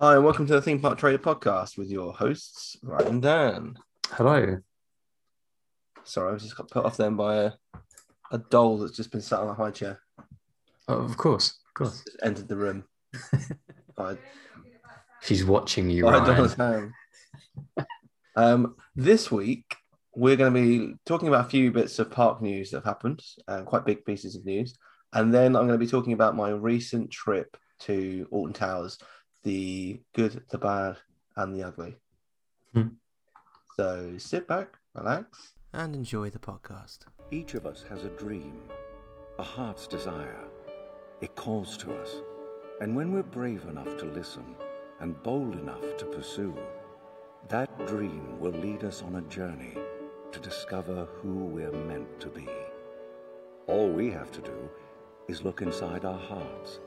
Hi, and welcome to the Theme Park Trader podcast with your hosts, Ryan and Dan. Hello. Sorry, I just got put off then by a, a doll that's just been sat on a high chair. Oh, of course, of course. Just entered the room. by, She's watching you, by Ryan. Um, this week, we're going to be talking about a few bits of park news that have happened, uh, quite big pieces of news. And then I'm going to be talking about my recent trip to Alton Towers the good, the bad, and the ugly. Hmm. So sit back, relax, and enjoy the podcast. Each of us has a dream, a heart's desire. It calls to us. And when we're brave enough to listen and bold enough to pursue, that dream will lead us on a journey to discover who we're meant to be. All we have to do is look inside our hearts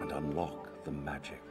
and unlock the magic.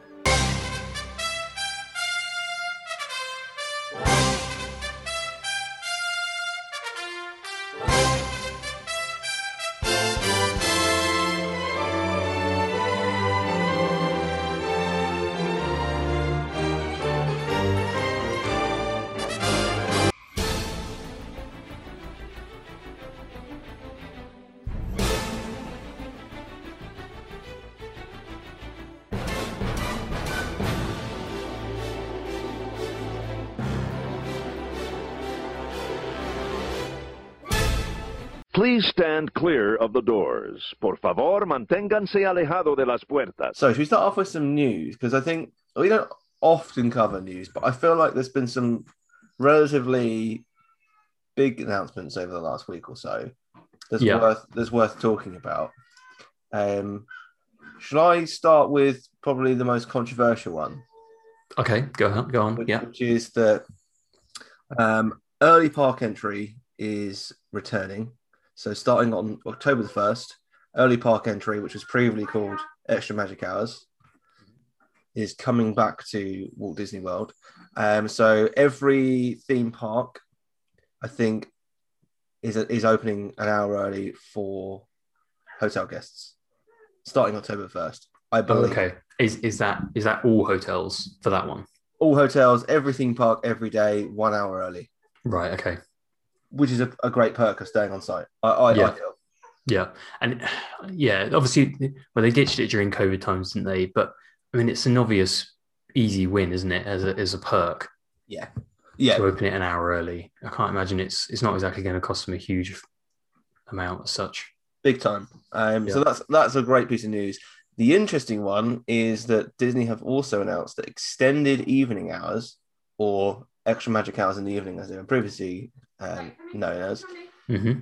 Please stand clear of the doors. Por favor, manténganse alejado de las puertas. So, should we start off with some news? Because I think we don't often cover news, but I feel like there's been some relatively big announcements over the last week or so. There's Yeah. worth there's worth talking about. Um, should I start with probably the most controversial one, Okay, go on. Go on. which, Yeah. which is that um, early park entry is returning. So starting on October the first, early park entry, which was previously called Extra Magic Hours, is coming back to Walt Disney World. Um, so every theme park, I think, is is opening an hour early for hotel guests, starting October first. I Oh, believe. okay. Is is that is that all hotels for that one? All hotels, every theme park, every day, one hour early, Right. Okay. Which is a, a great perk of staying on site. I, I, Yeah. I feel. Yeah. And yeah, obviously, well, they ditched it during COVID times, didn't they? But I mean, it's an obvious easy win, isn't it? As a as a perk Yeah. Yeah. to open it an hour early. I can't imagine it's it's not exactly going to cost them a huge amount as such. big time. Um, So that's that's a great piece of news. The interesting one is that Disney have also announced that extended evening hours or extra magic hours in the evening, as they were previously um, known as, hmm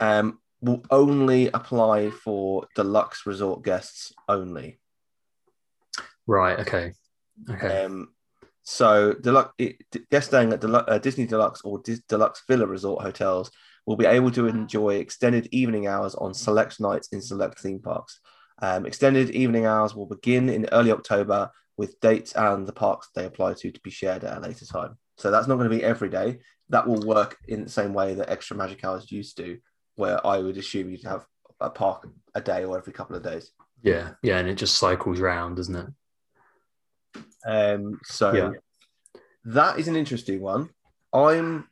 um, will only apply for deluxe resort guests only. Right. Okay. Okay. Um, so deluxe it, guests staying at Delu- uh, Disney Deluxe or Dis- Deluxe Villa Resort hotels will be able to enjoy extended evening hours on select nights in select theme parks. Um, extended evening hours will begin in early October with dates and the parks they apply to to be shared at a later time. So that's not going to be every day. That will work in the same way that extra magic hours used to, where I would assume you'd have a park a day or every couple of days. yeah. Yeah. And it just cycles round, doesn't it? Um, so Yeah. that is an interesting one. I'm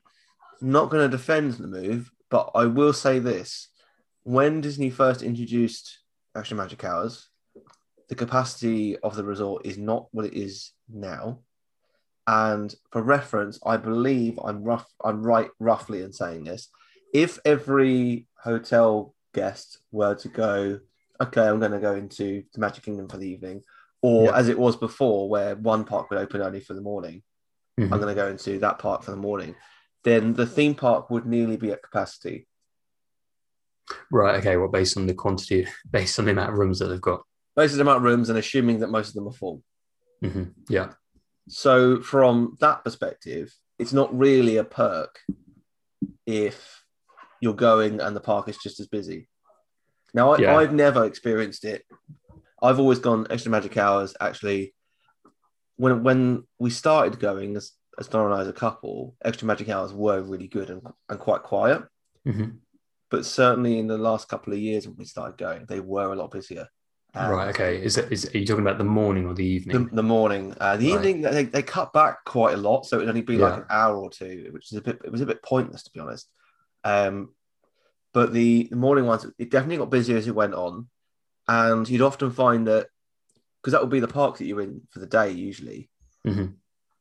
not going to defend the move, but I will say this: when Disney first introduced Extra Magic Hours, the capacity of the resort is not what it is now. And for reference, I believe I'm rough. I'm right roughly in saying this. If every hotel guest were to go, okay, I'm going to go into the Magic Kingdom for the evening, or Yeah. as it was before, where one park would open only for the morning, Mhm. I'm going to go into that park for the morning, then the theme park would nearly be at capacity. Right. Okay. Well, based on the quantity, based on the amount of rooms that they've got. based on the amount of rooms, and assuming that most of them are full. hmm Yeah. So, from that perspective, it's not really a perk if you're going and the park is just as busy. Now, I, Yeah. I've never experienced it. I've always gone extra magic hours. Actually, when when we started going as as Donna and I as a couple, extra magic hours were really good and, and quite quiet. hmm But certainly in the last couple of years when we started going, they were a lot busier. Um, right. Okay. Is it is are you talking about the morning or the The, evening? the morning, uh, the Right. evening, they, they cut back quite a lot, so it would only be like an hour or two, which is a bit. It was a bit pointless to be honest. Um, but the, the morning ones, it definitely got busier as it went on, and you'd often find that because that would be the park that you're in for the day usually. Mhm.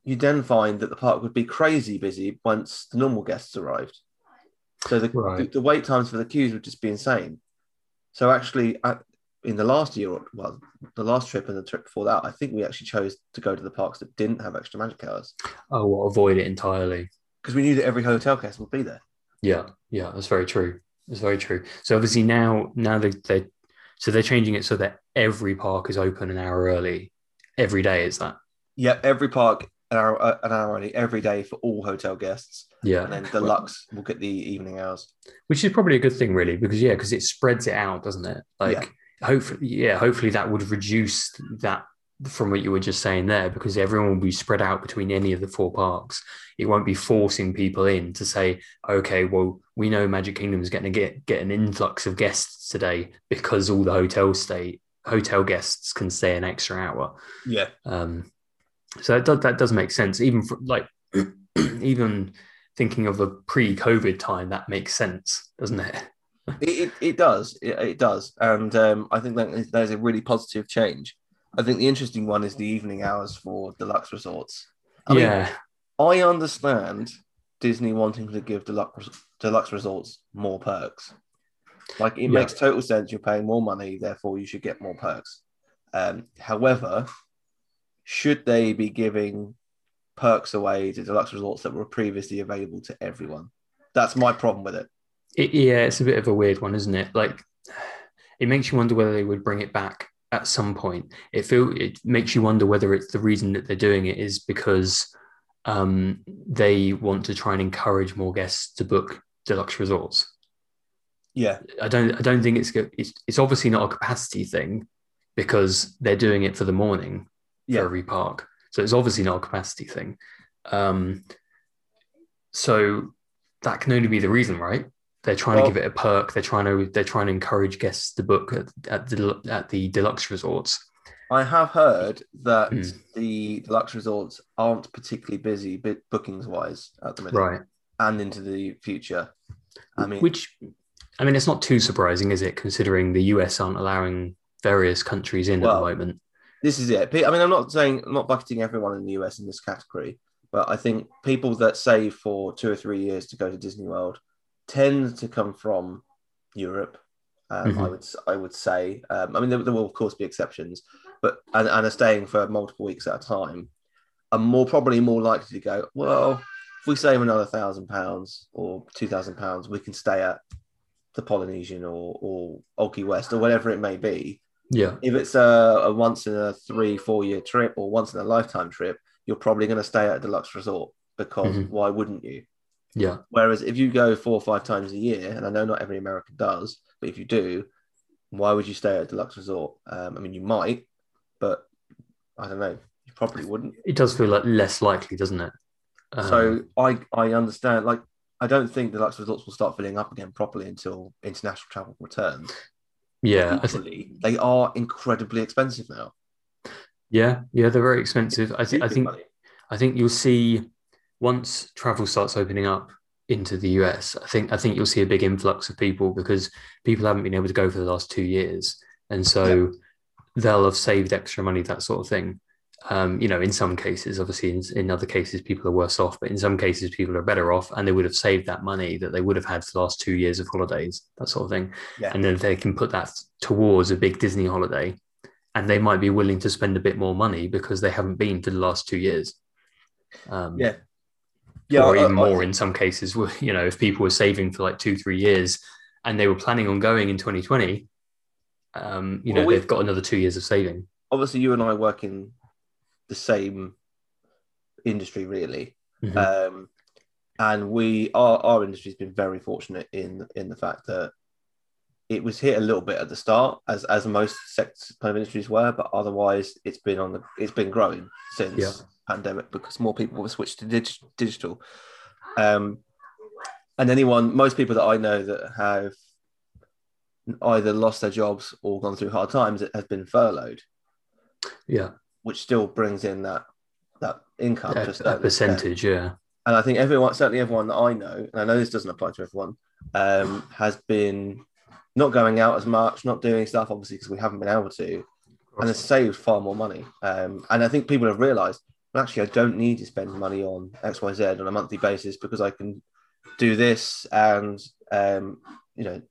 You'd then find that the park would be crazy busy once the normal guests arrived. So the, Right. the, the wait times for the queues would just be insane. So actually, at, in the last year, or well, the last trip and the trip before that, I think we actually chose to go to the parks that didn't have extra magic hours Oh, well, avoid it entirely. because we knew that every hotel guest would be there. Yeah, yeah, that's very true. That's very true. So obviously now, now they they so they're changing it so that every park is open an hour early every day. Is that? Yeah, every park an hour, uh, an hour early every day for all hotel guests, Yeah, and then the Lux will get the evening hours. which is probably a good thing, really, because yeah, because it spreads it out, doesn't it? Like, Yeah. Hopefully, yeah, hopefully that would reduce that from what you were just saying there, because everyone will be spread out between any of the four parks. It won't be forcing people in to say, okay, well, we know Magic Kingdom is going to get get an influx of guests today because all the hotel stay hotel guests can stay an extra hour. Yeah, Um, so that does, that does make sense. Even for, like even thinking of a pre-COVID time, that makes sense, doesn't it? It, it, it does, it, it does, and um, I think that is a really positive change. I think the interesting one is the evening hours for deluxe resorts. I mean, yeah, I understand Disney wanting to give deluxe deluxe resorts more perks. Like it Yeah. makes total sense. You're paying more money, therefore you should get more perks. Um, however, should they be giving perks away to deluxe resorts that were previously available to everyone? That's my problem with it. It, yeah, it's a bit of a weird one, isn't it? Like, it makes you wonder whether they would bring it back at some point. It feel it makes you wonder whether it's the reason that they're doing it is because um, they want to try and encourage more guests to book deluxe resorts. Yeah, I don't. I don't think it's it's, it's obviously not a capacity thing because they're doing it for the morning Yeah. for every park. So it's obviously not a capacity thing. Um, so that can only be the reason, right? They're trying Well- to give it a perk. They're trying to they're trying to encourage guests to book at, at the at the deluxe resorts. I have heard that Hmm. the deluxe resorts aren't particularly busy bookings wise at the minute Right. and into the future. I mean, Which I mean, it's not too surprising, is it? Considering the US aren't allowing various countries in at the moment. this is it. I mean, I'm not saying I'm not bucketing everyone in the US in this category, but I think people that save for two or three years to go to Disney World tend to come from Europe. Um, I Mhm. would I would say. Um, I mean, there, there will of course be exceptions, but and, and are staying for multiple weeks at a time. Are more probably more likely to go. Well, if we save another thousand pounds or two thousand pounds, we can stay at the Polynesian or or Old Key West or whatever it may be Yeah. if it's a, a once in a three, four year trip or once in a lifetime trip, you're probably going to stay at a deluxe resort because Mhm. why wouldn't you? Yeah. Whereas if you go four or five times a year, and I know not every American does, but if you do, why would you stay at a deluxe resort? Um, I mean, you might, but I don't know. You probably wouldn't. It does feel like less likely, doesn't it? Um, so I I understand. Like I don't think the deluxe resorts will start filling up again properly until international travel returns. yeah, Equally, they are incredibly expensive now. yeah, yeah, they're very expensive. I think I think money. I think you'll see once travel starts opening up into the US. I think I think you'll see a big influx of people because people haven't been able to go for the last two years, and so they'll have saved extra money, that sort of thing. Um, you know, in some cases, obviously, in, in other cases, people are worse off, but in some cases, people are better off, and they would have saved that money that they would have had for the last two years of holidays, that sort of thing. Yeah. And then they can put that towards a big Disney holiday, and they might be willing to spend a bit more money because they haven't been for the last two years. Um, Yeah. Yeah, or I- even I- more in some cases. You know, if people were saving for like two, three years and they were planning on going in 2020, um, you Well, know, they've got another two years of saving. obviously you and I work in the same industry, really, Mhm. um, and we our our industry's been very fortunate in in the fact that it was hit a little bit at the start, as as most sectors of industries were, but otherwise it's been on the it's been growing since Yeah. pandemic because more people have switched to dig- digital. Um, and anyone, most people that I know that have either lost their jobs or gone through hard times it has been furloughed, Yeah, which still brings in that that income. a a, a certain extent. percentage. Yeah, And I think everyone, certainly everyone that I know, and I know this doesn't apply to everyone, um, has been not going out as much, not doing stuff, obviously, because we haven't been able to, and has saved far more money. Um, and I think people have realised, well, actually, I don't need to spend money on X, Y, Z on a monthly basis because I can do this and um, you know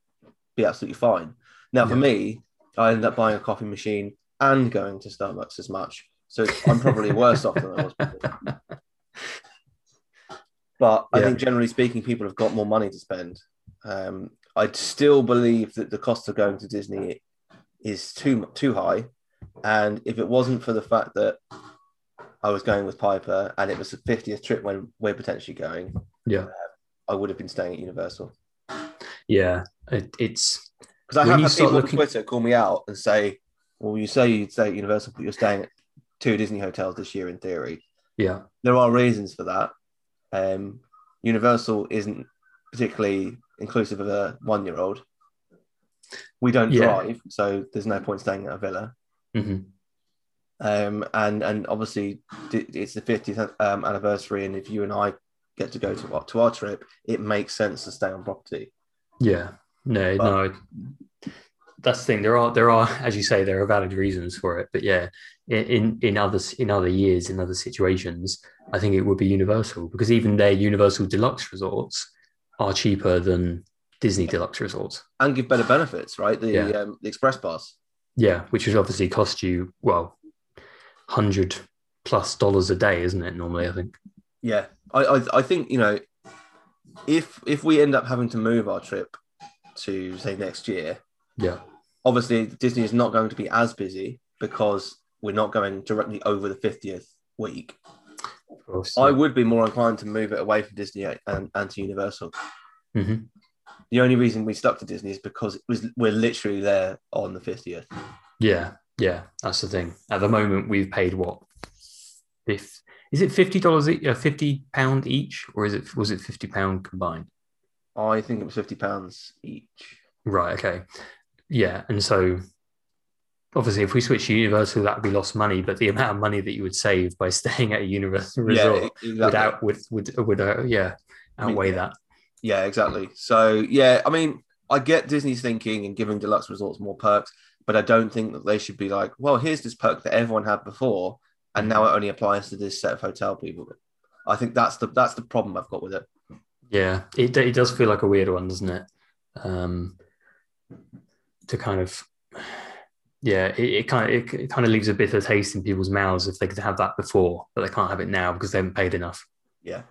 be absolutely fine. Now, for me, I ended up buying a coffee machine and going to Starbucks as much, so I'm probably worse off than I was before. But I think generally speaking, people have got more money to spend. Um, I still believe that the cost of going to Disney is too too high, and if it wasn't for the fact that I was going with Piper and it was the fiftieth trip when we're potentially going, yeah, I would have been staying at Universal. yeah. It, it's Because I have had people looking- on Twitter call me out and say, "Well, you say you'd stay at Universal, but you're staying at two Disney hotels this year in theory." yeah, there are reasons for that. Um, Universal isn't particularly inclusive of a one year old. We don't Yeah. drive, so there's no point staying at a villa. hmm Um, and and obviously it's the 50th um, anniversary, and if you and I get to go to our, to our trip, it makes sense to stay on property. yeah. No, But- no. That's the thing. There are there are, as you say, there are valid reasons for it. But yeah, in in, in other in other years, in other situations, I think it would be Universal because even their Universal Deluxe resorts are cheaper than Disney Deluxe resorts. And give better benefits, right? The Yeah. um, the express pass. Yeah, which would obviously cost you well, hundred plus dollars a day, isn't it? Normally, I think. Yeah, I, I I think you know, if if we end up having to move our trip to say next year, Yeah, obviously Disney is not going to be as busy because we're not going directly over the 50th week. Course. I would be more inclined to move it away from Disney and, and to Universal. Mhm. The only reason we stuck to Disney is because it was we're literally there on the 50th. Yeah, yeah, that's the thing. At the moment, we've paid what? If is it fifty dollars, uh, fifty pound each, or is it was it fifty pound combined? I think it was 50 pounds each. Right. Okay. Yeah, and so obviously, if we switch to Universal, that would be lost money. But the amount of money that you would save by staying at a Universal resort yeah, exactly. would out would would would uh, yeah outweigh yeah. that. Yeah, exactly. So yeah, I mean, I get Disney's thinking and giving deluxe resorts more perks, but I don't think that they should be like, well, here's this perk that everyone had before, and now it only applies to this set of hotel people. I think that's the that's the problem I've got with it. Yeah, it it does feel like a weird one, doesn't it? Um, to kind of, yeah, it, it kind of it, it kind of leaves a bitter taste in people's mouths if they could have that before, but they can't have it now because they haven't paid enough. Yeah,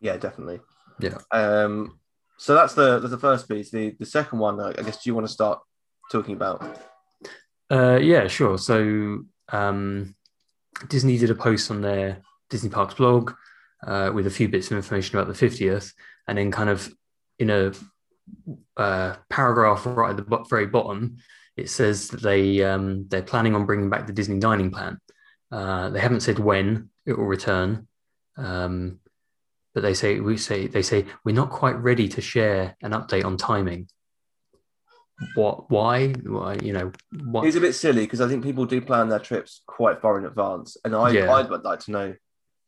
yeah, definitely. Yeah. Um. So that's the that's the first piece. The the second one, I I guess, do you want to start talking about? Uh, yeah, sure. So um, Disney did a post on their Disney Parks blog uh, with a few bits of information about the 50th, and then kind of in a uh, paragraph right at the very bottom, it says that they um, they're planning on bringing back the Disney dining plan. Uh, they haven't said when it will return, um, but they say we say they say we're not quite ready to share an update on timing. What? Why? Why? You know? What? It's a bit silly because I think people do plan their trips quite far in advance, and I Yeah. I'd like to know.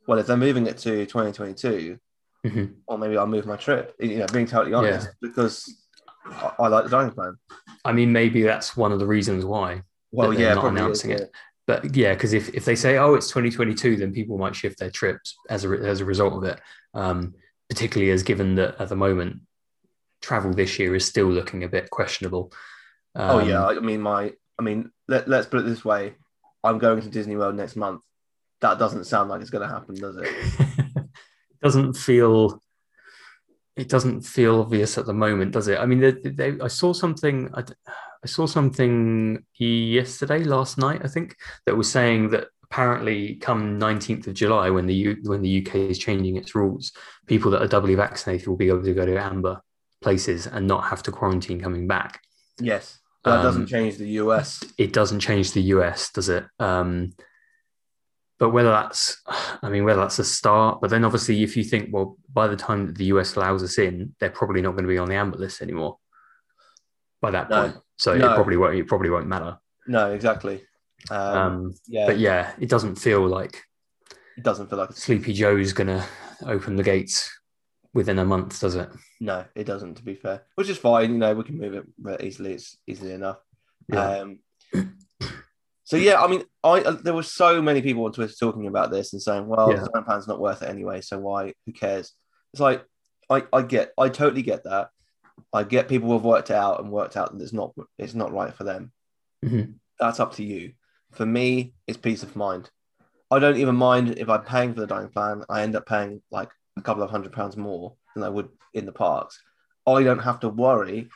Well, if they're moving it to 2022, Mhm. or maybe I'll move my trip. You know, being totally honest, because I, I like the dining plan. I mean, maybe that's one of the reasons why. Well, yeah, not announcing is, it. But yeah, because if, if they say, oh, it's 2022, then people might shift their trips as a, as a result of it. Um, particularly as given that at the moment, travel this year is still looking a bit questionable. oh Um, yeah, I mean my, I mean let, let's put it this way: I'm going to Disney World next month. That doesn't sound like it's going to happen, does it? doesn't feel it doesn't feel obvious at the moment, does it? I mean, they, they, I saw something. I saw something yesterday, last night, I think, that was saying that apparently, come nineteenth of July, when the U, when the UK is changing its rules, people that are doubly vaccinated will be able to go to amber places and not have to quarantine coming back. Yes, that Um, doesn't change the US. It doesn't change the US, does it? Um, but whether that's, I mean, whether that's a start, but then obviously, if you think, well, by the time that the US allows us in, they're probably not going to be on the amber list anymore. by that No. point. So No. it probably won't. It probably won't matter. No, exactly. Um, Um, yeah, But yeah, it doesn't feel like it doesn't feel like Sleepy Joe's gonna open the gates within a month, does it? no, it doesn't. To be fair, which is fine. You know, we can move it easily. It's easily enough. Yeah. Um, so yeah, I mean, I uh, there were so many people on Twitter talking about this and saying, "Well, Yeah. the Dining Plan's not worth it anyway, so why? Who cares?" It's like I, I get, I totally get that. I get people who have worked it out and worked out that it's not, it's not right for them. Mhm. That's up to you. For me, it's peace of mind. I don't even mind if I'm paying for the dining plan. I end up paying like a couple of hundred pounds more than I would in the parks. I don't have to worry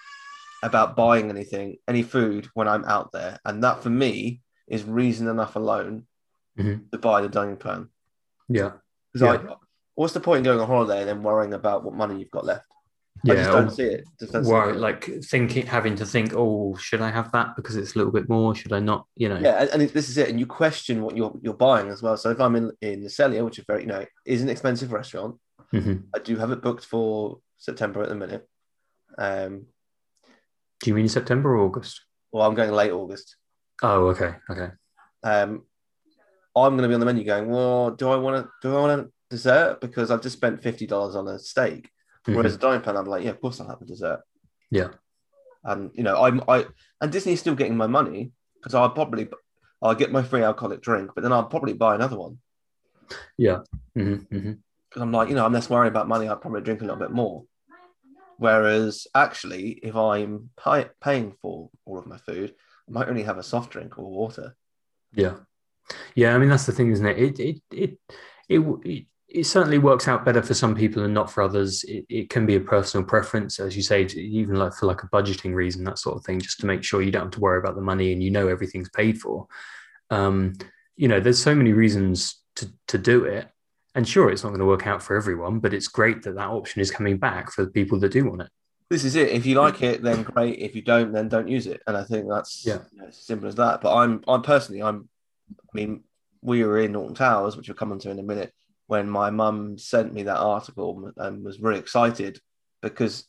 about buying anything, any food when I'm out there. And that for me is reason enough alone Mhm. to buy the dining plan. Yeah. Because Yeah. I, what's the point in going on holiday and then worrying about what money you've got left? I Yeah. just don't see it. Just don't see Worry, it. like thinking, having to think, oh, should I have that because it's a little bit more? Should I not? You know. Yeah, and, and this is it. And you question what you're you're buying as well. So if I'm in in the Cellier, which is very you know is an expensive restaurant, Mhm. I do have it booked for September at the minute. Um, Do you mean September or August? well, I'm going late August. Oh, okay. Okay. Um, I'm going to be on the menu going. Well, do I want to do I want a dessert because I've just spent fifty dollars on a steak? Mhm. Whereas a dining plan, I'm like, yeah, of course I'll have a dessert. Yeah. And you know, I'm I and Disney's still getting my money because I'll probably I'll get my free alcoholic drink, but then I'll probably buy another one mhm. because I'm like, you know, I'm less worried about money. I'll probably drink a little bit more. Whereas actually, if I'm pay, paying for all of my food, I might only have a soft drink or water. Yeah, yeah. I mean, that's the thing, isn't it? It it it it, it, it certainly works out better for some people and not for others. It, it can be a personal preference, as you say, even like for like a budgeting reason, that sort of thing, just to make sure you don't have to worry about the money and you know everything's paid for. Um, you know, there's so many reasons to to do it. And sure, it's not going to work out for everyone, but it's great that that option is coming back for the people that do want it. This is it. If you like it, then great. If you don't, then don't use it. And I think that's Yeah. you know, as simple as that. But I'm, I'm personally, I'm. I mean, we were in Alton Towers, which we'll come onto in a minute, when my mum sent me that article and was really excited because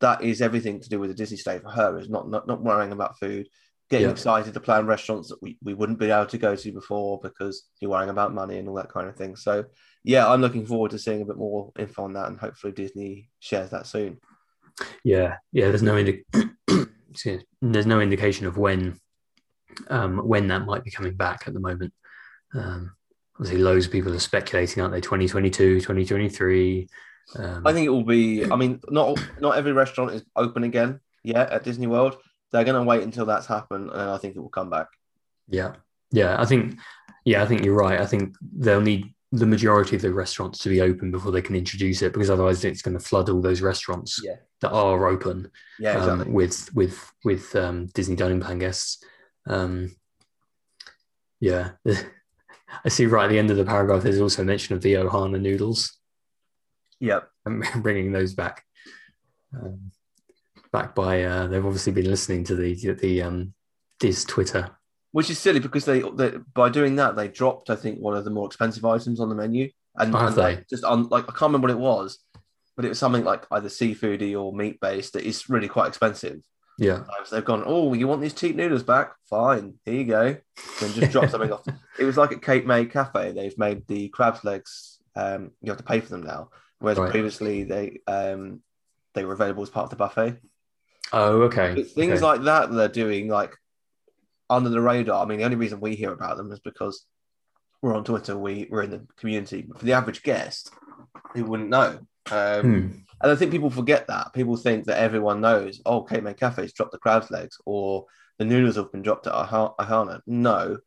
that is everything to do with the Disney stay for her. Is not not, not worrying about food, getting Yeah. excited to plan restaurants that we, we wouldn't be able to go to before because you're worrying about money and all that kind of thing. So yeah, I'm looking forward to seeing a bit more info on that, and hopefully Disney shares that soon. Yeah, yeah. There's no indi- there's no indication of when um, when that might be coming back at the moment. Um, obviously, loads of people are speculating, aren't they? 2022, 2023. Um, I think it will be. I mean, not not every restaurant is open again yet at Disney World. They're going to wait until that's happened, and I think it will come back. yeah, yeah. I think yeah, I think you're right. I think they'll need the majority of the restaurants to be open before they can introduce it, because otherwise it's going to flood all those restaurants Yeah, that are open. yeah, exactly. um, with with with um, Disney dining plan guests. Um, yeah, I see right at the end of the paragraph. There's also mention of the Ohana noodles. yep. I'm bringing those back. Um, back by uh, they've obviously been listening to the the um, Diz Twitter. Which is silly because they, they by doing that they dropped I think one of the more expensive items on the menu, and, Oh, and, like, just on like I can't remember what it was, but it was something like either seafoody or meat based that is really quite expensive. Yeah, So they've gone, oh, you want these cheap noodles back? Fine, here you go. And just drop something off. It was like at Cape May Cafe. They've made the crab's legs. Um, you have to pay for them now, whereas Right. previously they um, they were available as part of the buffet. Oh, okay. But things okay. like that they're doing like under the radar. I mean, the only reason we hear about them is because we're on Twitter. We we're in the community. But for the average guest, who wouldn't know. Um, Hmm. and I think people forget that. People think that everyone knows, oh, Cape May Cafe's dropped the crab's legs or the noodles have been dropped at Aha- Ohana. No,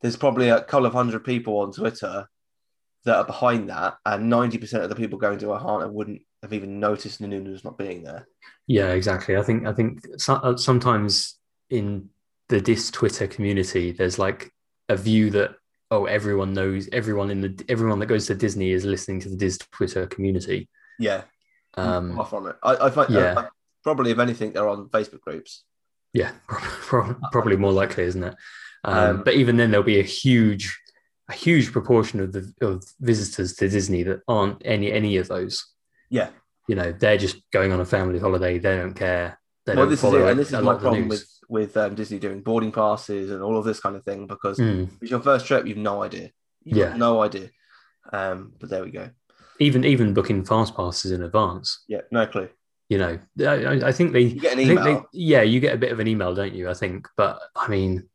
there's probably a couple of hundred people on Twitter that are behind that. And 90% of the people going to Ohana wouldn't have even noticed the noodles not being there. Yeah, exactly. I think I think so, uh, sometimes in the Dis Twitter community, there's like a view that oh, everyone knows everyone in the everyone that goes to Disney is listening to the Dis Twitter community. Yeah. Um, far from it. I, I find yeah. uh, probably, if anything, they're on Facebook groups. yeah, prob- probably more likely, isn't it? Um, Um, but even then, there'll be a huge, a huge proportion of the of visitors to Disney that aren't any any of those. Yeah. You know, they're just going on a family holiday. They don't care they well, this is it, and this is my problem with with um, Disney doing boarding passes and all of this kind of thing because Mm. it's your first trip, you've no idea. You've Yeah. no idea. Um, but there we go. Even even booking fast passes in advance. Yeah, no clue. You know, I, I- think they. You get an email. they, yeah, you get a bit of an email, don't you? I think, but I mean,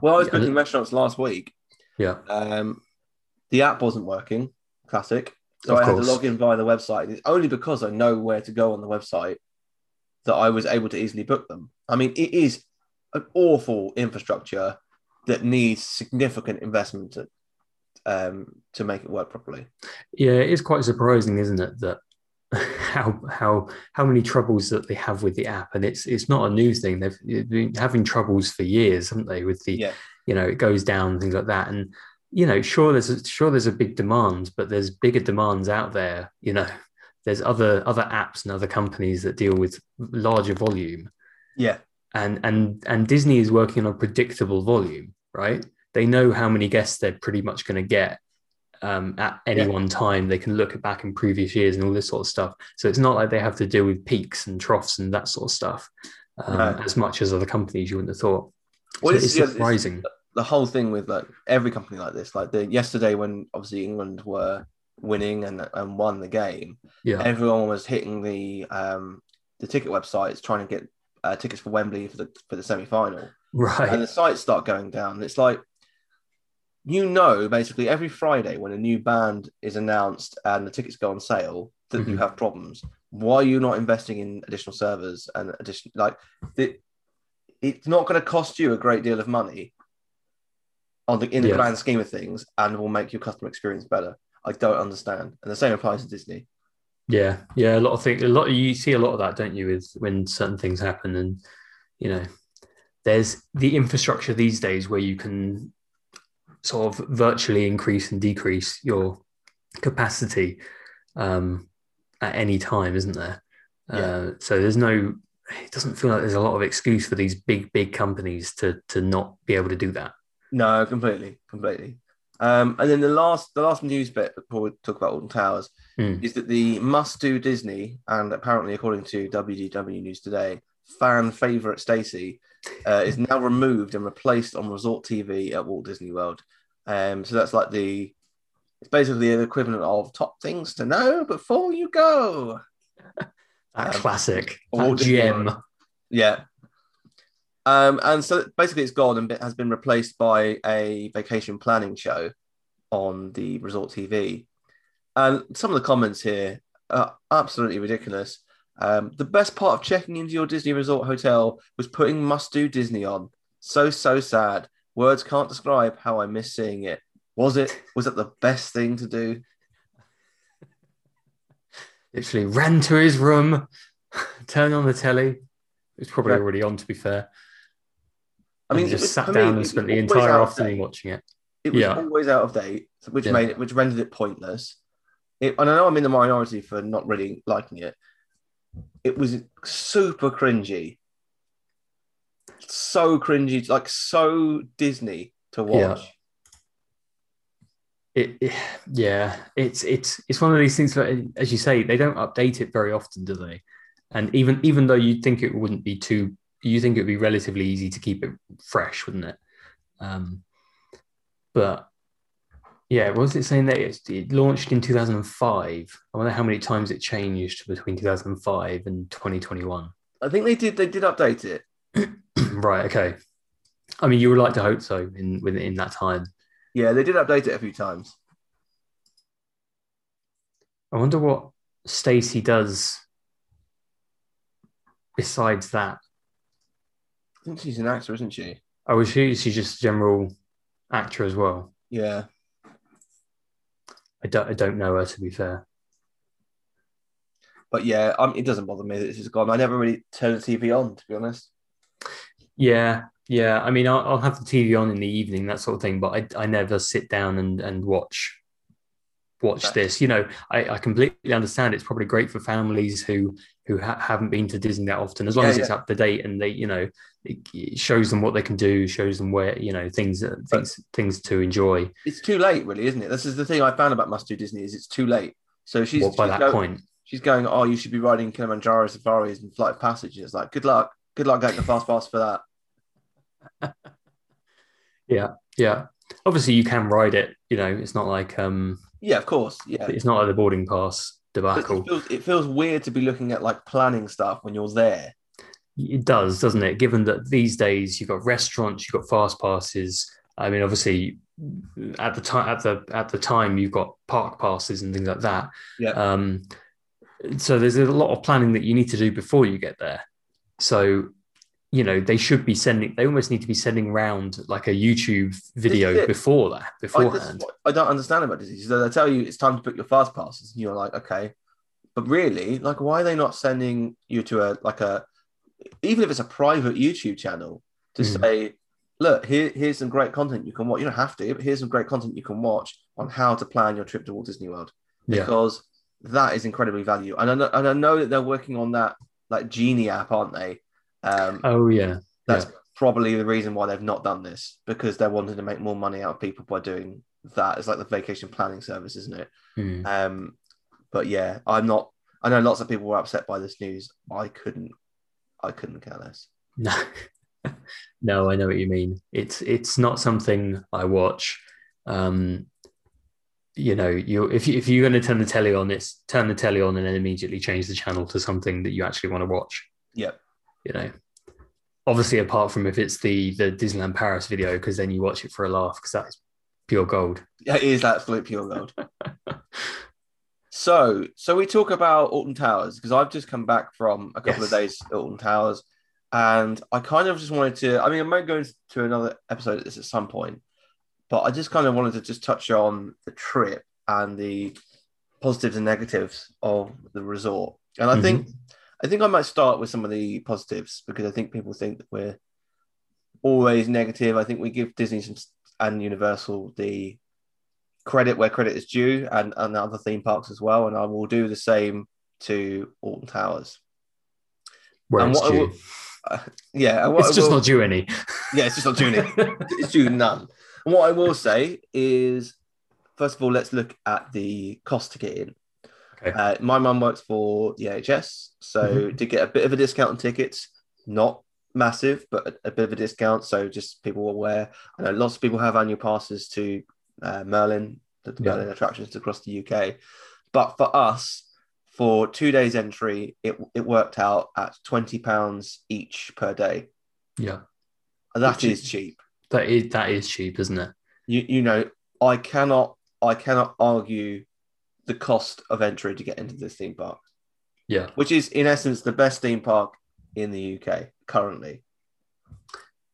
Well, I was Yeah, booking and- restaurants last week. yeah, Um, the app wasn't working. Classic. So Of I had to log in via the website. It's only because I know where to go on the website that I was able to easily book them. I mean, it is an awful infrastructure that needs significant investment to um, to make it work properly. yeah. It is quite surprising, isn't it, that how how how many troubles that they have with the app, and it's it's not a new thing. They've been having troubles for years, haven't they? With the Yeah. you know, it goes down things like that, and you know, sure, there's a, sure there's a big demand, but there's bigger demands out there. You know, there's other other apps and other companies that deal with larger volume. Yeah. and and and Disney is working on a predictable volume, right? They know how many guests they're pretty much going to get um, at any Yeah. one time. They can look back in previous years and all this sort of stuff. So it's not like they have to deal with peaks and troughs and that sort of stuff um, as much as other companies. You wouldn't have thought. Well, so it's other- surprising. the whole thing with like every company like this, like the yesterday when obviously England were winning and and won the game, yeah, everyone was hitting the um the ticket websites trying to get uh, tickets for Wembley for the for the semi final, right. and the sites start going down. It's like you know, basically every Friday when a new band is announced and the tickets go on sale, that you Mhm. have problems. Why are you not investing in additional servers and addition like the, it's not going to cost you a great deal of money on the in the Yeah. grand scheme of things and will make your customer experience better. I don't understand. And the same applies to Disney. Yeah, yeah, a lot of things. A lot you see a lot of that, don't you? With when certain things happen, and you know, there's the infrastructure these days where you can sort of virtually increase and decrease your capacity um, at any time, isn't there? Yeah. Uh, so there's no. It doesn't feel like there's a lot of excuse for these big, big companies to to not be able to do that. No, completely, completely. Um, and then the last, the last news bit before we talk about Alton Towers Hmm. is that the must-do Disney and apparently, according to WDW News today, fan favorite Stacy uh, is now removed and replaced on Resort TV at Walt Disney World. Um, so that's like the, it's basically the equivalent of top things to know before you go. That Um, classic, that gem. Yeah. Um, and so basically, it's gone and has been replaced by a vacation planning show on the Resort TV. And some of the comments here are absolutely ridiculous. Um, the best part of checking into your Disney Resort hotel was putting Must Do Disney on. So, so sad. Words can't describe how I miss seeing it. Was it? Was it the best thing to do? literally ran to his room, turned on the telly. It was probably already on, to be fair. I mean, just was- sat down me, and spent the entire afternoon watching it. It was Yeah. always out of date, which Yeah. made it, which rendered it pointless. It, and I know I'm in the minority for not really liking it. It was super cringy, so cringy, like so Disney to Yeah. watch. It, it- yeah, it's it's it's one of these things that, as you say, they don't update it very often, do they? And even even though you'd think it wouldn't be too, you think it would be relatively easy to keep it fresh, wouldn't it? Um, but yeah, what was it saying that it, it launched in 2005? I wonder how many times it changed between 2005 and 2021. I think they did. They did update it. right. Okay. I mean, you would like to hope so in within that time. Yeah, they did update it a few times. I wonder what Stacy does besides that. I think she's an actor, isn't she? Oh, is she? She's just a general actor as well. Yeah. I don't. I don't know her to be fair. But yeah, um, it doesn't bother me that this is gone. I never really turn the TV on, to be honest. Yeah, yeah. I mean, I'll, I'll have the TV on in the evening, that sort of thing. But I, I never sit down and and watch watch Right. this. You know, I, I completely understand. It's probably great for families who who ha- haven't been to Disney that often, as long Yeah, as it's up to date and they, you know, it, it shows them what they can do, shows them where you know things that- things things to enjoy. It's too late, really, isn't it? This is the thing I found about Must Do Disney is it's too late. So she's, Well, by she's that go- point, she's going, oh, you should be riding Kilimanjaro safaris and flight of passage. It's like, good luck, good luck getting the fast pass for that. Yeah, yeah. Obviously, you can ride it. You know, it's not like um, Yeah, of course. Yeah, it's not like the boarding pass debacle. it feels, it feels weird to be looking at like planning stuff when you're there. It does, doesn't it? Given that these days you've got restaurants, you've got fast passes. I mean, obviously, at the time, at the at the time, you've got park passes and things like that. Yeah. Um, so there's a lot of planning that you need to do before you get there. So, you know, they should be sending. They almost need to be sending round like a YouTube video before that, I, beforehand. what I don't understand about Disney. So they tell you it's time to book your fast passes, and you're like, okay, but really, like, why are they not sending you to a like a even if it's a private YouTube channel to Mhm. say, look, here, here's some great content you can watch. You don't have to, but here's some great content you can watch on how to plan your trip to Walt Disney World Yeah. because that is incredibly valuable. And I know, and I know that they're working on that like Genie app, aren't they? Um, Oh yeah. that's probably the reason why they've not done this because they're wanting to make more money out of people by doing that. It's like the vacation planning service, isn't it? Mm. Um, but yeah, I'm not. I know lots of people were upset by this news. I couldn't. I couldn't care less. No, no, I know what you mean. It's it's not something I watch. Um, you know, you if you, if you're going to turn the telly on, it's turn the telly on and then immediately change the channel to something that you actually want to watch. Yep. You know, obviously apart from if it's the the Disneyland Paris video, because then you watch it for a laugh because that is pure gold. Yeah, it is absolute pure gold. so, so we talk about Alton Towers because I've just come back from a couple Yes. of days at Alton Towers, and I kind of just wanted to. I mean, I might go into another episode of this at some point, but I just kind of wanted to just touch on the trip and the positives and negatives of the resort. And I think, mm-hmm. I think I might start with some of the positives because I think people think that we're always negative. I think we give Disney some, and Universal the credit where credit is due, and and other theme parks as well. And I will do the same to Alton Towers. Where And it's what I due. will- Yeah, and what it's just not due any. yeah, it's just not due. any. it's due none. And what I will say is, first of all, let's look at the cost to get in. Okay. Uh, my mum works for the NHS, so to get a bit of a discount on tickets, not massive, but a, a bit of a discount. So just people aware. I know lots of people have annual passes to uh, Merlin, the Yeah. Merlin attractions across the UK. But for us, for two days entry, it, it worked out at twenty pounds each per day. yeah, That Which is is- cheap. that is that is cheap, isn't it? you you know i cannot i cannot argue the cost of entry to get into this theme park Yeah. which is in essence the best theme park in the uk currently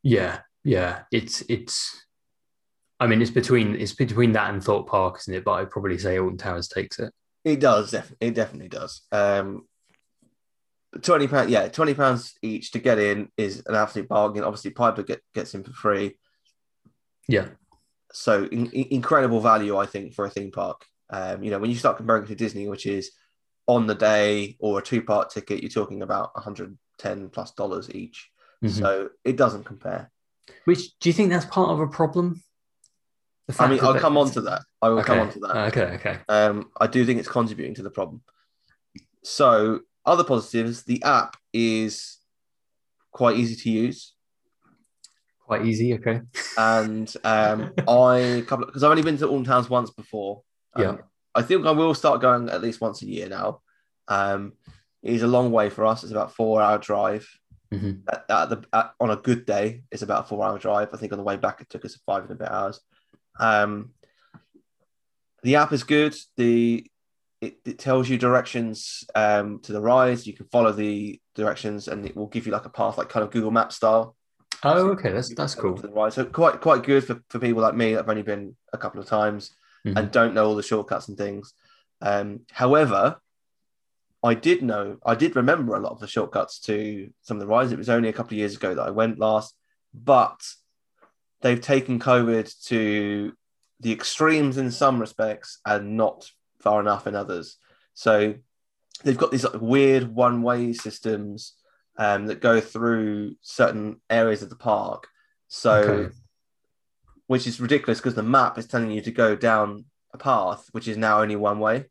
Yeah, yeah. It's it's. I mean, it's between it's between that and Thorpe Park, isn't it? But I'd probably say Alton Towers takes it. it does def- it definitely does um 20 pounds yeah 20 pounds each to get in is an absolute bargain obviously piper get, gets in for free Yeah, so in, in- incredible value i think for a theme park um you know when you start comparing it to disney which is on the day or a two part ticket you're talking about 110 plus dollars each Mhm. so it doesn't compare Which do you think that's part of a problem? I mean i'll come on to that i will come on to that Okay, okay. um i do think it's contributing to the problem so other positives the app is quite easy to use Quite easy. Okay. and um i couple because i've only been to Alton Towers once before Um, Yeah. i think i will start going at least once a year now um it is a long way for us it's about four hour drive Mhm. at, at the at, on a good day it's about a four hour drive i think on the way back it took us five and a bit hours um the app is good the it, it tells you directions um to the rides you can follow the directions and it will give you like a path like kind of google map style Oh, okay. That's that's to cool. the right. So quite quite good for, for people like me that have only been a couple of times Mhm. and don't know all the shortcuts and things. Um, however, I did know I did remember a lot of the shortcuts to some of the rides. It was only a couple of years ago that I went last, but they've taken COVID to the extremes in some respects and not far enough in others. So they've got these like, weird one-way systems um, that go through certain areas of the park. So, Okay. which is ridiculous because the map is telling you to go down a path which is now only one way.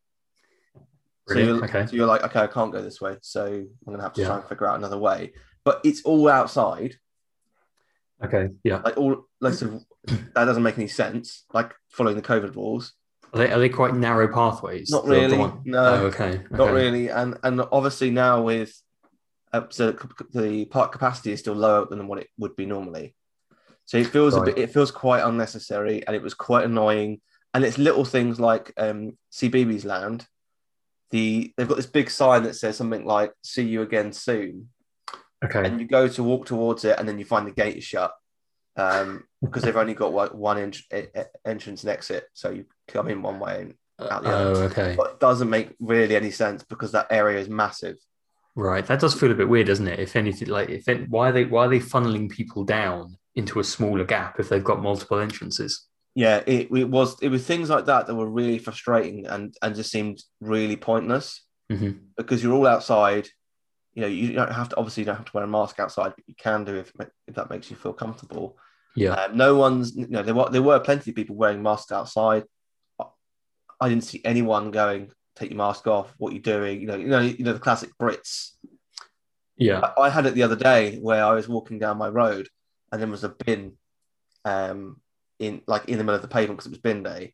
So you're, okay. so you're like, okay, I can't go this way, so I'm gonna have to Yeah. try and figure out another way. But it's all outside, Okay. Yeah. like all like so that doesn't make any sense. Like following the COVID rules, Are they are they quite narrow pathways? not really. No, Oh, okay. not okay. really. And and obviously now with uh, so the park capacity is still lower than what it would be normally. So it feels a bit. It feels quite unnecessary, and it was quite annoying. And it's little things like um, CBeebies Land. The they've got this big sign that says something like "See you again soon," Okay. and you go to walk towards it, and then you find the gate is shut um, because they've only got one, one ent- entrance and exit. So you come in one way, and, out the oh, other. okay. but it doesn't make really any sense because that area is massive. Right. That does feel a bit weird, doesn't it? If anything, like if it, why are they why are they funneling people down into a smaller gap if they've got multiple entrances? yeah, it, it was it was things like that that were really frustrating and and just seemed really pointless Mhm. because you're all outside. You know, you don't have to obviously you don't have to wear a mask outside, but you can do if if that makes you feel comfortable. Yeah. Um, no one's you know there were there were plenty of people wearing masks outside. I didn't see anyone going take your mask off. What you doing? You know, you know, you know the classic Brits. Yeah. I, I had it the other day where I was walking down my road and there was a bin, um, in like in the middle of the pavement because it was bin day,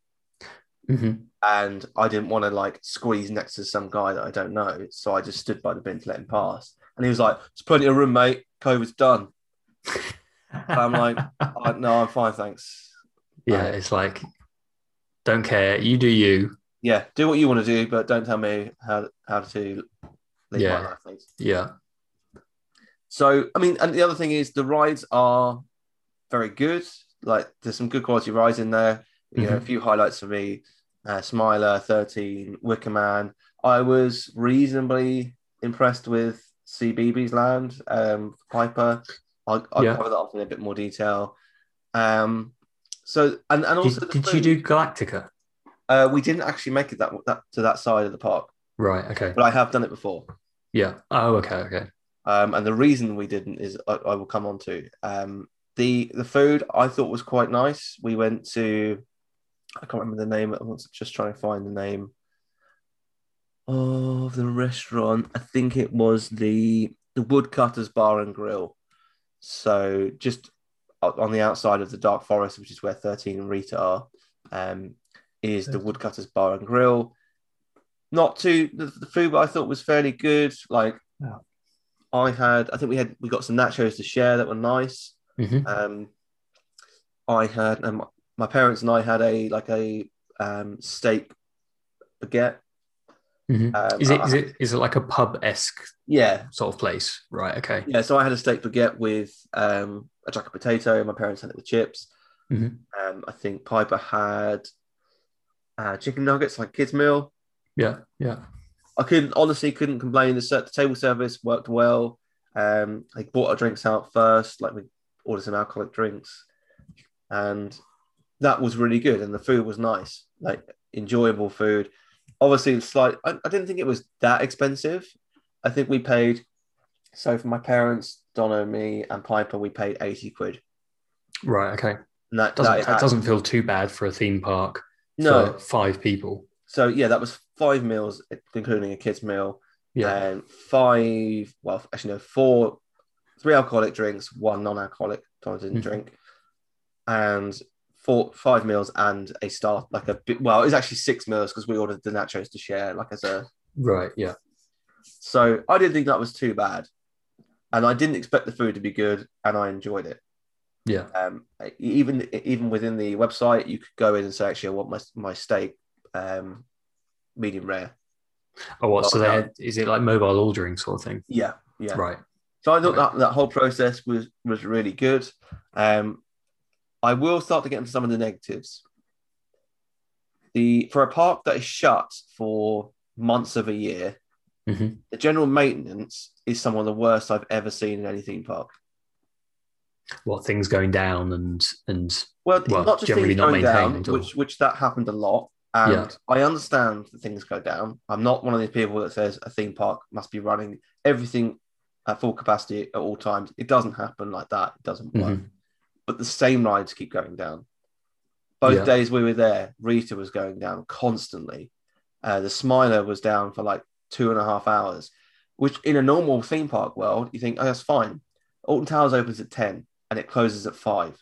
hmm and I didn't want to like squeeze next to some guy that I don't know, so I just stood by the bin to let him pass. And he was like, "There's plenty of room, mate. COVID's done." I'm like, oh, "No, I'm fine, thanks." yeah. Um, it's like, don't care. You do you. Yeah, do what you want to do, but don't tell me how how to live Yeah. my life, please. Yeah. So, I mean, and the other thing is the rides are very good. Like, there's some good quality rides in there. You know, a mm-hmm. few highlights for me: uh, Smiler, Thirteen, Wicker Man. I was reasonably impressed with CBeebies Land, um, Piper. I'll, I'll Yeah. cover that off in a bit more detail. Um, so, and and also, Did, the did you do Galactica? Uh, we didn't actually make it that, that to that side of the park, Right. Okay. but I have done it before. Yeah. Oh. Okay. Okay. Um, and the reason we didn't is I, I will come on to um, the the food. I thought was quite nice. We went to I can't remember the name. I was just trying to find the name of the restaurant. I think it was the the Woodcutters Bar and Grill. So just on the outside of the Dark Forest, which is where Thirteen and Rita are, um, is the Woodcutters Bar and Grill. Not too the, the food I thought was fairly good. Like Yeah. I had, I think we had we got some nachos to share that were nice. hmm Um, I had, and my- parents and I had a like a um, steak baguette. hmm Um, is it I- is it is it like a pub esque Yeah, sort of place? Right. Okay. yeah. So I had a steak baguette with um, a jacket potato. My parents had it with chips. Mhm. Um, I think Piper had uh, chicken nuggets, like kids meal. Yeah. Yeah. I couldn't honestly couldn't complain. The, the table service worked well. Um, they brought our drinks out first, like we ordered some alcoholic drinks, and that was really good. And the food was nice, like enjoyable food. Obviously, it's slight. I, I didn't think it was that expensive. I think we paid. So for my parents, Donna, me, and Piper, we paid eighty quid. Right. Okay. And that, Doesn't, that that doesn't feel too bad for a theme park no. for five people. So yeah, that was five meals, including a kids meal. Yeah. and five, well, actually, no, four, three alcoholic drinks, one non alcoholic, Tom didn't Mhm. drink, and four, five meals and a start, like a bit, well, it was actually six meals because we ordered the nachos to share, like as a, right. Yeah. so I didn't think that was too bad. And I didn't expect the food to be good, and I enjoyed it. Yeah. Um, even even within the website, you could go in and say, actually, I want my my steak um, medium rare. Oh, what? So Well, they had, is it like mobile ordering sort of thing? Yeah, yeah. Right. So I thought that, that whole process was was really good. Um, I will start to get into some of the negatives. The for a park that is shut for months of a year, Mhm. the general maintenance is some of the worst I've ever seen in any theme park. What things going down and and Well, Well, not just generally not going down, maintained or- which which that happened a lot. And Yeah. I understand that things go down. I'm not one of these people that says a theme park must be running everything at full capacity at all times. It doesn't happen like that. It doesn't work. Mhm. But the same rides keep going down. Both Yeah. days we were there, Rita was going down constantly. Uh, the Smiler was down for like two and a half hours, which in a normal theme park world, you think, oh, that's fine. Alton Towers opens at 10 and it closes at five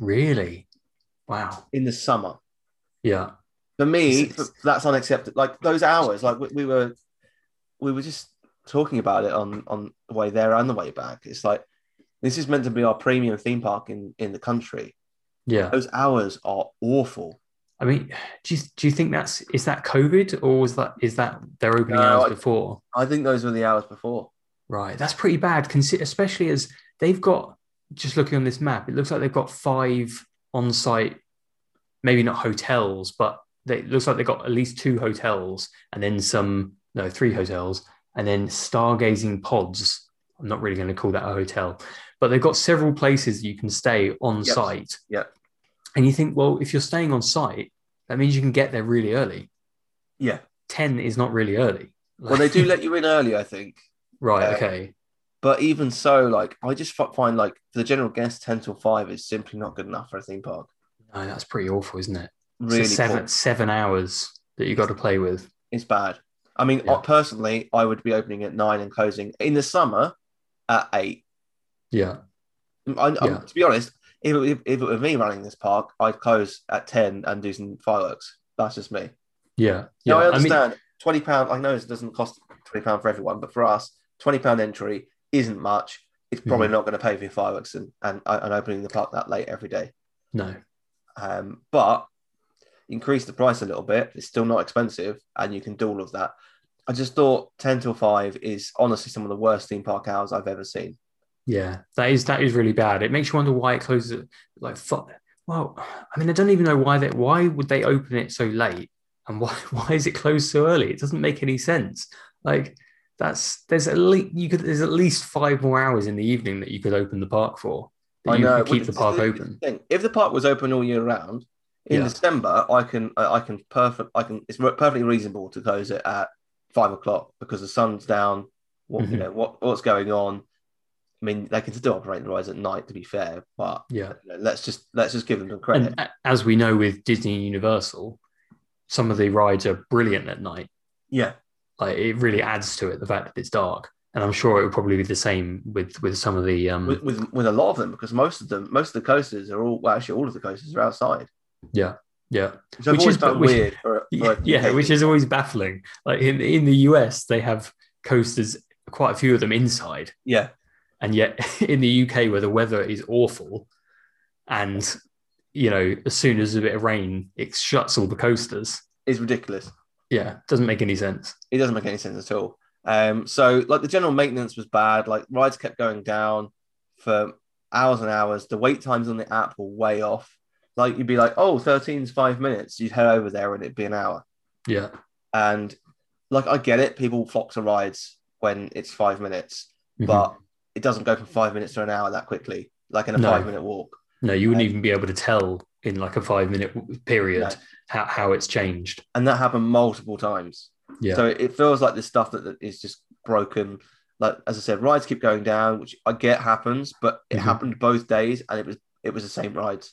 Really? Wow. in the summer. Yeah. For me, It's- that's unacceptable. Like those hours, like we, we were, we were just talking about it on on the way there and the way back. It's like this is meant to be our premium theme park in in the country. Yeah. Those hours are awful. I mean, do you, do you think that's is that COVID or was that is that their opening No, hours I- before? I think those were the hours before. Right. That's pretty bad, consi- especially as they've got just looking on this map, it looks like they've got five on-site, maybe not hotels, but they, it looks like they've got at least two hotels and then some, no, three hotels, and then stargazing pods. I'm not really going to call that a hotel, but they've got several places you can stay on Yep. site. Yeah. And you think, well, if you're staying on site, that means you can get there really early. Yeah. 10 is not really early. Well, they do let you in early, I think. right. uh, okay. But even so, like I just find like for the general guest, ten till five is simply not good enough for a theme park. No, that's pretty awful, isn't it? Really, so seven poor. seven hours that you got to play with. it's bad. I mean, Yeah. personally, I would be opening at nine and closing in the summer at eight. Yeah, I, I- Yeah. to be honest, if, if, if it were me running this park, I'd close at 10 and do some fireworks. That's just me. yeah, yeah. Now, I mean, understand £20, I know it doesn't cost £20 for everyone, but for us, £20 entry isn't much. It's probably Mhm. not going to pay for your fireworks and, and, and opening the park that late every day. no, Um, but increase the price a little bit. It's still not expensive, and you can do all of that. I just thought 10 till 5 is honestly some of the worst theme park hours I've ever seen. Yeah. That is that is really bad. It makes you wonder why it closes at like. fu- Well, I mean, I don't even know why that. Why would they open it so late, and why why is it closed so early? It doesn't make any sense. Like that's there's at least you could there's at least five more hours in the evening that you could open the park for. I you know. keep the park is open. thing. If the park was open all year round, in Yeah. December, I can I can perfect I can it's perfectly reasonable to close it at five o'clock because the sun's down. What you Mhm. know what what's going on? I mean, they can still operate the rides at night, to be fair, but Yeah. you know, let's just let's just give them the credit. And as we know with Disney and Universal, some of the rides are brilliant at night. yeah, Like it really adds to it the fact that it's dark. And I'm sure it would probably be the same with with some of the um with, with with a lot of them because most of them most of the coasters are all well, actually all of the coasters are outside, yeah yeah which Which is- which- weird. For, for yeah, UK which is always baffling. Like in in the US, they have coasters, quite a few of them inside, yeah, and yet in the UK, where the weather is awful, and you know, as soon as a bit of rain, it shuts all the coasters. it's ridiculous. Yeah, doesn't make any sense. It doesn't make any sense at all. Um, so like the general maintenance was bad. Like rides kept going down for hours and hours. The wait times on the app were way off. Like you'd be like, oh, 13's five minutes. You'd head over there and it'd be an hour. Yeah, And like I get it, people flock to rides when it's five minutes, Mhm. but it doesn't go from five minutes to an hour that quickly, like in a No. five minute walk. no, you wouldn't Um, even be able to tell in like a five minute period No. how, how it's changed. And that happened multiple times. Yeah. So it feels like this stuff that, that is just broken. Like as I said, rides keep going down, which I get happens, but it Mhm. happened both days, and it was it was the same rides.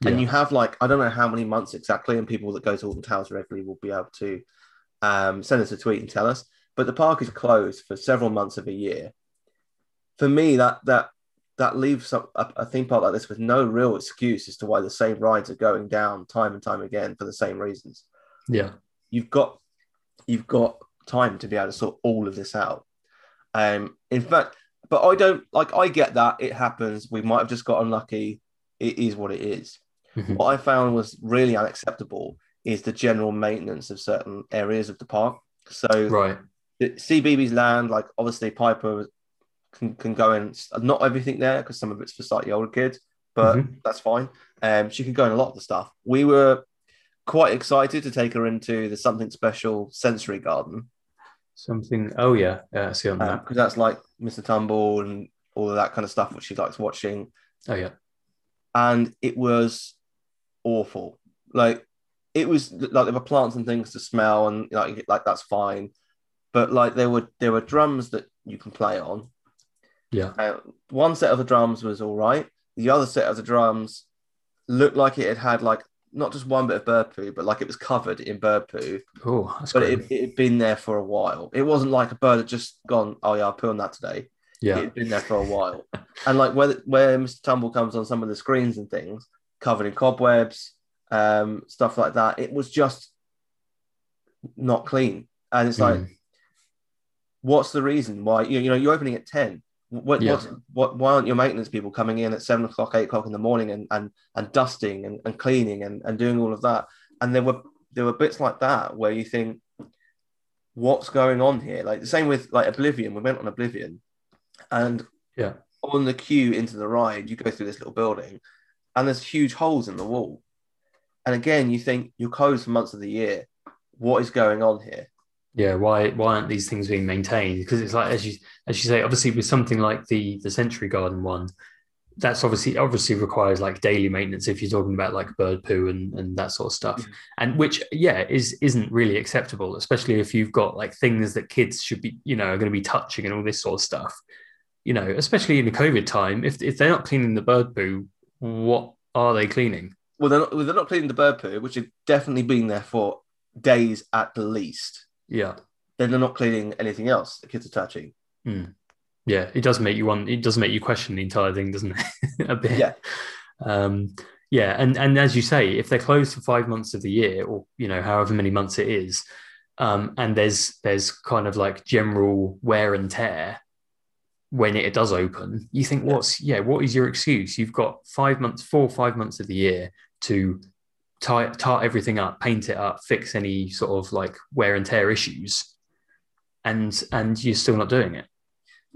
Yeah. And you have like I don't know how many months exactly, and people that go to Alton Towers regularly will be able to um, send us a tweet and tell us. But the park is closed for several months of a year. For me, that that that leaves a, a theme park like this with no real excuse as to why the same rides are going down time and time again for the same reasons yeah. you've got you've got time to be able to sort all of this out. Um, in fact, but I don't like. I get that it happens. We might have just got unlucky. It is what it is. Mhm. What I found was really unacceptable is the general maintenance of certain areas of the park. So Right. CBeebies land, like obviously Piper can, can go in. Not everything there because some of it's for slightly older kids, but Mhm. that's fine. Um, she can go in a lot of the stuff. We were quite excited to take her into the something special sensory garden Something. Oh yeah. Yeah. I see on that. because that's like Mr. Tumble and all of that kind of stuff which she likes watching. Oh yeah. And it was awful. Like it was like there were plants and things to smell and like like that's fine, but like there were there were drums that you can play on. Yeah. Uh, one set of the drums was all right. The other set of the drums looked like it had had like not just one bit of bird poo, but like it was covered in bird poo. Oh, But it, it had been there for a while. It wasn't like a bird had just gone, oh yeah, I poo on that today. yeah. It had been there for a while. and like where where Mr. Tumble comes on some of the screens and things, covered in cobwebs, um, stuff like that. It was just not clean. And it's like, Mm. what's the reason why you, you know you're opening at 10 what, Yeah. what's- what why aren't your maintenance people coming in at seven o'clock eight o'clock in the morning and and, and dusting and, and cleaning and, and doing all of that? And there were there were bits like that where you think what's going on here? Like the same with like oblivion. We went on oblivion and Yeah. on the queue into the ride you go through this little building and there's huge holes in the wall. And again you think you're closed for months of the year. What is going on here yeah why why aren't these things being maintained because it's like as you as you say obviously with something like the the sensory garden one that's obviously obviously requires like daily maintenance if you're talking about like bird poo and and that sort of stuff Mhm. and which yeah is isn't really acceptable especially if you've got like things that kids should be you know are going to be touching and all this sort of stuff you know especially in the covid time if if they're not cleaning the bird poo what are they cleaning well, they're not, well, they're not cleaning the bird poo, which had definitely been there for days at the least. Yeah. Then they're not cleaning anything else. The kids are touching. yeah it does make you want it does make you question the entire thing doesn't it? A bit. Yeah. um yeah and and as you say if they're closed for five months of the year or you know however many months it is um and there's there's kind of like general wear and tear when it does open you think what's yeah what is your excuse? You've got five months four or five months of the year to tie tart everything up paint it up fix any sort of like wear and tear issues and and you're still not doing it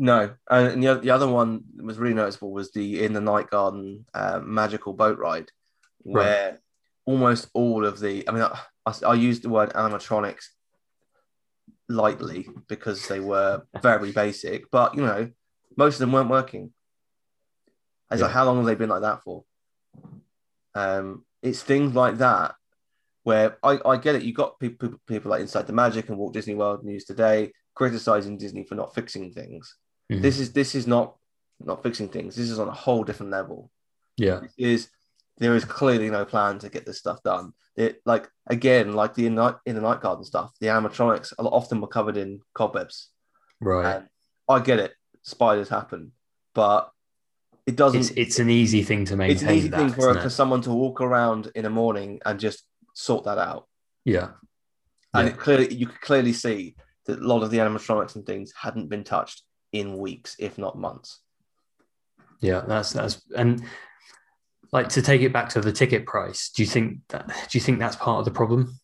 No, and the, the other one that was really noticeable was the in the night garden uh, magical boat ride, where almost all of the I mean I, I, I used the word animatronics lightly because they were very basic, but you know most of them weren't working. It's like how long have they been like that for? Um, it's things like that where I, I get it. You got people people like Inside the Magic and Walt Disney World News Today criticizing Disney for not fixing things. Mhm. This is this is not not fixing things. This is on a whole different level. yeah This is there is clearly no plan to get this stuff done. It like again, like the in, in the night garden stuff, the animatronics a lot often were covered in cobwebs. right And I get it, spiders happen, but it doesn't. it's it's an easy thing to maintain. it's an easy that, thing for, for someone to walk around in the morning and just sort that out. yeah, And Yeah. it clearly you could clearly see that a lot of the animatronics and things hadn't been touched in weeks, if not months. yeah. That's that's and like to take it back to the ticket price. Do you think that? Do you think that's part of the problem?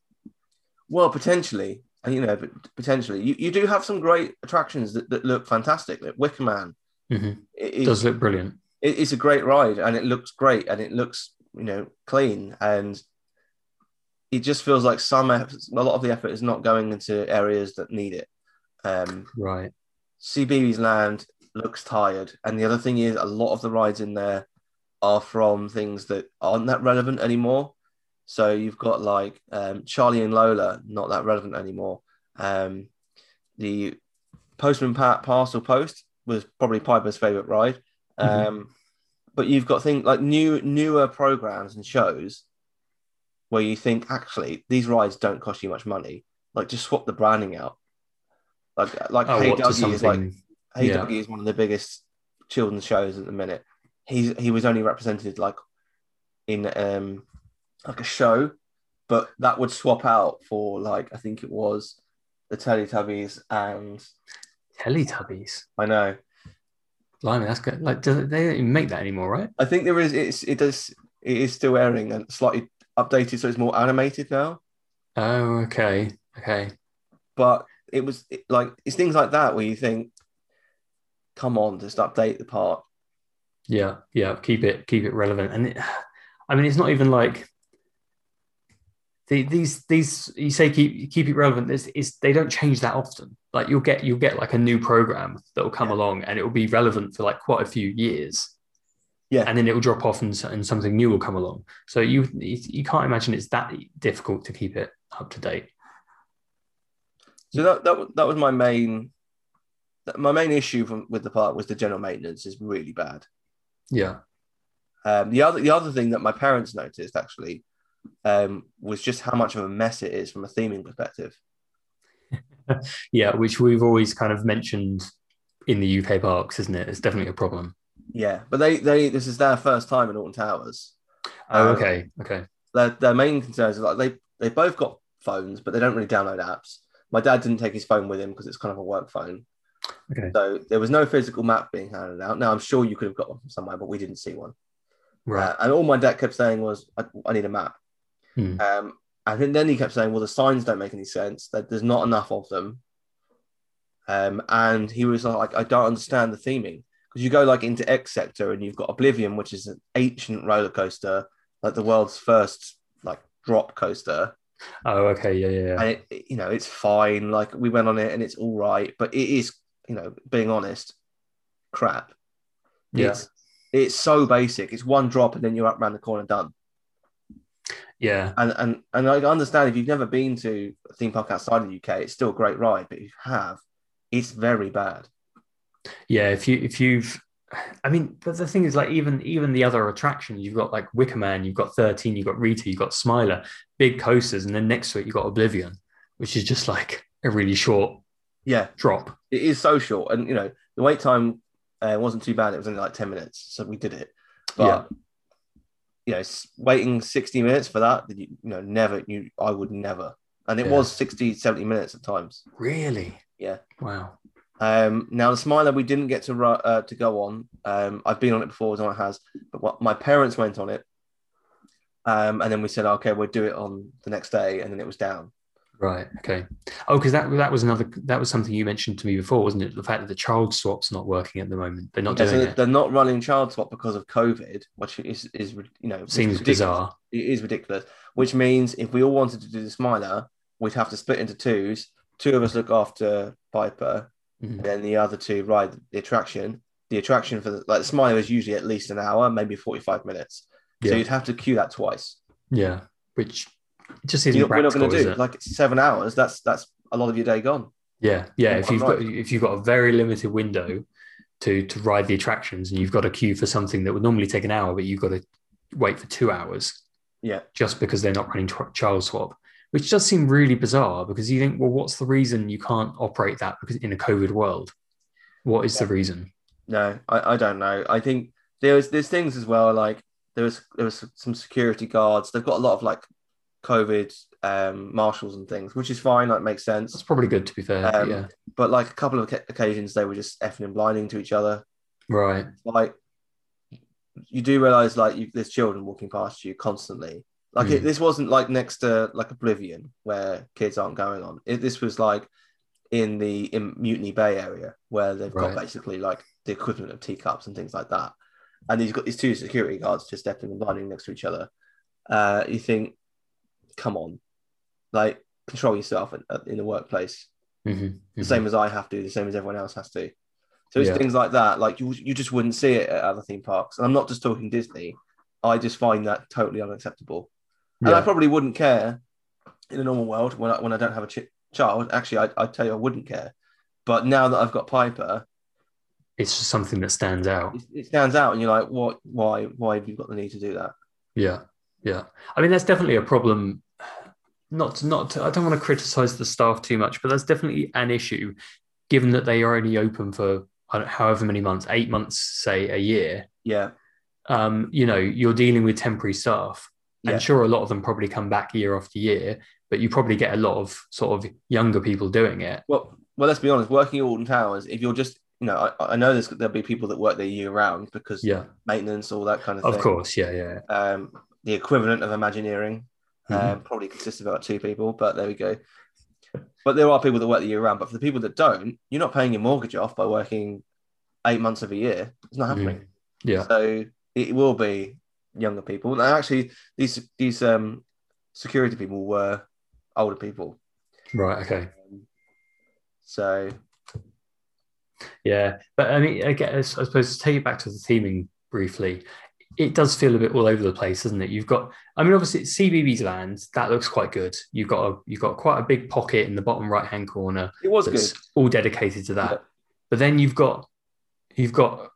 Well, potentially, you know, but potentially, you, you do have some great attractions that, that look fantastic. Like Wicker Man, Mhm. it does look brilliant. It is a great ride, and it looks great, and it looks you know clean, and it just feels like some a lot of the effort is not going into areas that need it. Um, Right. CBeebies Land looks tired, and the other thing is a lot of the rides in there are from things that aren't that relevant anymore. So you've got like um, Charlie and Lola, not that relevant anymore. Um, the Postman Pat Parcel Post was probably Piper's favorite ride. Mhm. Um, but you've got things like new newer programs and shows where you think actually these rides don't cost you much money. Like just swap the branding out. Like like Oh, Hey Duggee is like? Hey Yeah. Duggee is one of the biggest children's shows at the minute. He's he was only represented like in um like a show, but that would swap out for like I think it was the Teletubbies and Teletubbies. I know Blimey, that's good. Like, do they don't even make that anymore, right? I think there is it's it does it is still airing and slightly updated so it's more animated now. Oh, okay, okay. But it was it, like it's things like that where you think, come on, just update the part. Yeah, yeah. Keep it, keep it relevant. And it, I mean, it's not even like the, these these you say keep keep it relevant. Is is they don't change that often. Like you'll get you'll get like a new program that will come Yeah. along and it will be relevant for like quite a few years. Yeah. and then it will drop off and, and something new will come along. So you you can't imagine it's that difficult to keep it up to date. So that that, that was my main my main issue from, with the park was the general maintenance is really bad. Yeah, Um, the other the other thing that my parents noticed actually um, was just how much of a mess it is from a theming perspective. Yeah, which we've always kind of mentioned in the UK parks, isn't it? It's definitely a problem. Yeah, but they they this is their first time in Alton Towers. Oh, Um, okay, okay. Their their main concerns are like they they both got phones, but they don't really download apps. My dad didn't take his phone with him because it's kind of a work phone. Okay. So there was no physical map being handed out. Now I'm sure you could have got one from somewhere, but we didn't see one. Right. Uh, and all my dad kept saying was, I, I need a map. Hmm. Um, and then- then he kept saying, well, the signs don't make any sense. That there's not enough of them. Um, and he was like, I don't understand the theming because you go like into X Sector and you've got Oblivion, which is an ancient roller coaster, like the world's first like drop coaster. oh, okay. Yeah, yeah, yeah. And it, it- you know, it's fine. Like we went on it and it's all right, but it is, you know, being honest, crap. Yeah. It's it's so basic. It's one drop and then you're up around the corner done. Yeah. And and and I understand if you've never been to a theme park outside of the UK, it's still a great ride. But if you have, it's very bad. Yeah, if you if you've I mean, but the thing is, like even even the other attractions, you've got like Wicker Man, you've got 13, you've got Rita, you've got Smiler, big coasters, and then next to it you've got Oblivion, which is just like a really short Yeah, drop. it is so short, and you know the wait time uh, wasn't too bad. It was only like ten minutes, so we did it. But you know, waiting sixty minutes for that, you, you know, never. You, I would never. And it Yeah. was 60, 70 minutes at times. Really? Yeah. Wow. Um, now the Smiler we didn't get to uh, to go on. Um, I've been on it before, Don has, but what, my parents went on it. Um, and then we said, okay, we'll do it on the next day, and then it was down. Right. Okay. Oh, because that that was another that was something you mentioned to me before, wasn't it? The fact that the child swap's not working at the moment. They're not Yeah, doing so it. they're not running child swap because of COVID, which is is you know Seems bizarre. It is ridiculous. Which means if we all wanted to do the Smiler, we'd have to split into twos. Two of us look after Piper, Mhm. and then the other two ride the attraction. The attraction for the like the Smiler is usually at least an hour, maybe forty five minutes. So you'd have to queue that twice. Yeah. Which just isn't You know, we're not going to do it? like seven hours. That's that's a lot of your day gone. Yeah, yeah. Yeah, If you've got if you've got a very limited window to to ride the attractions, and you've got a queue for something that would normally take an hour, but you've got to wait for two hours Yeah, just because they're not running child swap, which does seem really bizarre. Because you think, well, what's the reason you can't operate that? Because in a COVID world, what is the reason? no, I, I don't know. I think there's there's things as well. Like there was there was some security guards. They've got a lot of like COVID um, marshals and things, which is fine. Like makes sense. That's probably good to be fair. Um, yeah, But like a couple of occasions, they were just effing and blinding to each other. right. Like you do realize like you, there's children walking past you constantly. Like it, Mm. this wasn't like next to like Oblivion where kids aren't going on. It, this was like in the in Mutiny Bay area where they've Right. got basically like the equivalent of teacups and things like that. And he's got these two security guards just effing and blinding next to each other. Uh, you think, come on, like control yourself in, in the workplace Mhm, the mhm. same as I have to, the same as everyone else has to. So it's Yeah. things like that, like you you just wouldn't see it at other theme parks. And I'm not just talking Disney. I just find that totally unacceptable. And I probably wouldn't care in a normal world when I, when I don't have a ch- child. Actually, I I tell you, I wouldn't care. But now that I've got Piper, It's just something that stands out. it, it stands out, and you're like, what? Why? Why have you got the need to do that? Yeah, yeah. I mean, that's definitely a problem. Not, not. To, I don't want to criticize the staff too much, but that's definitely an issue, given that they are only open for however many months, eight months, say a year. Yeah, Um, you know, you're dealing with temporary staff, Yeah. and sure, a lot of them probably come back year after year, but you probably get a lot of sort of younger people doing it. Well, well, let's be honest. Working at Alton Towers, if you're just, you know, I, I know there's there'll be people that work there year round because Yeah, maintenance, all that kind of stuff. of thing. course. Yeah, yeah. um, the equivalent of Imagineering. Mhm. Um, probably consists of about two people, but there we go. But there are people that work the year round. But for the people that don't, you're not paying your mortgage off by working eight months of a year. It's not happening. Yeah. So it will be younger people. And actually, these these um, security people were older people. Right. Okay. So Yeah, but I mean, I guess I suppose to take you back to the theming briefly, it does feel a bit all over the place, doesn't it? You've got, I mean, obviously it's CBeebies land that looks quite good. You've got a, you've got quite a big pocket in the bottom right hand corner it was good. all dedicated to that. Yeah. But then you've got, you've got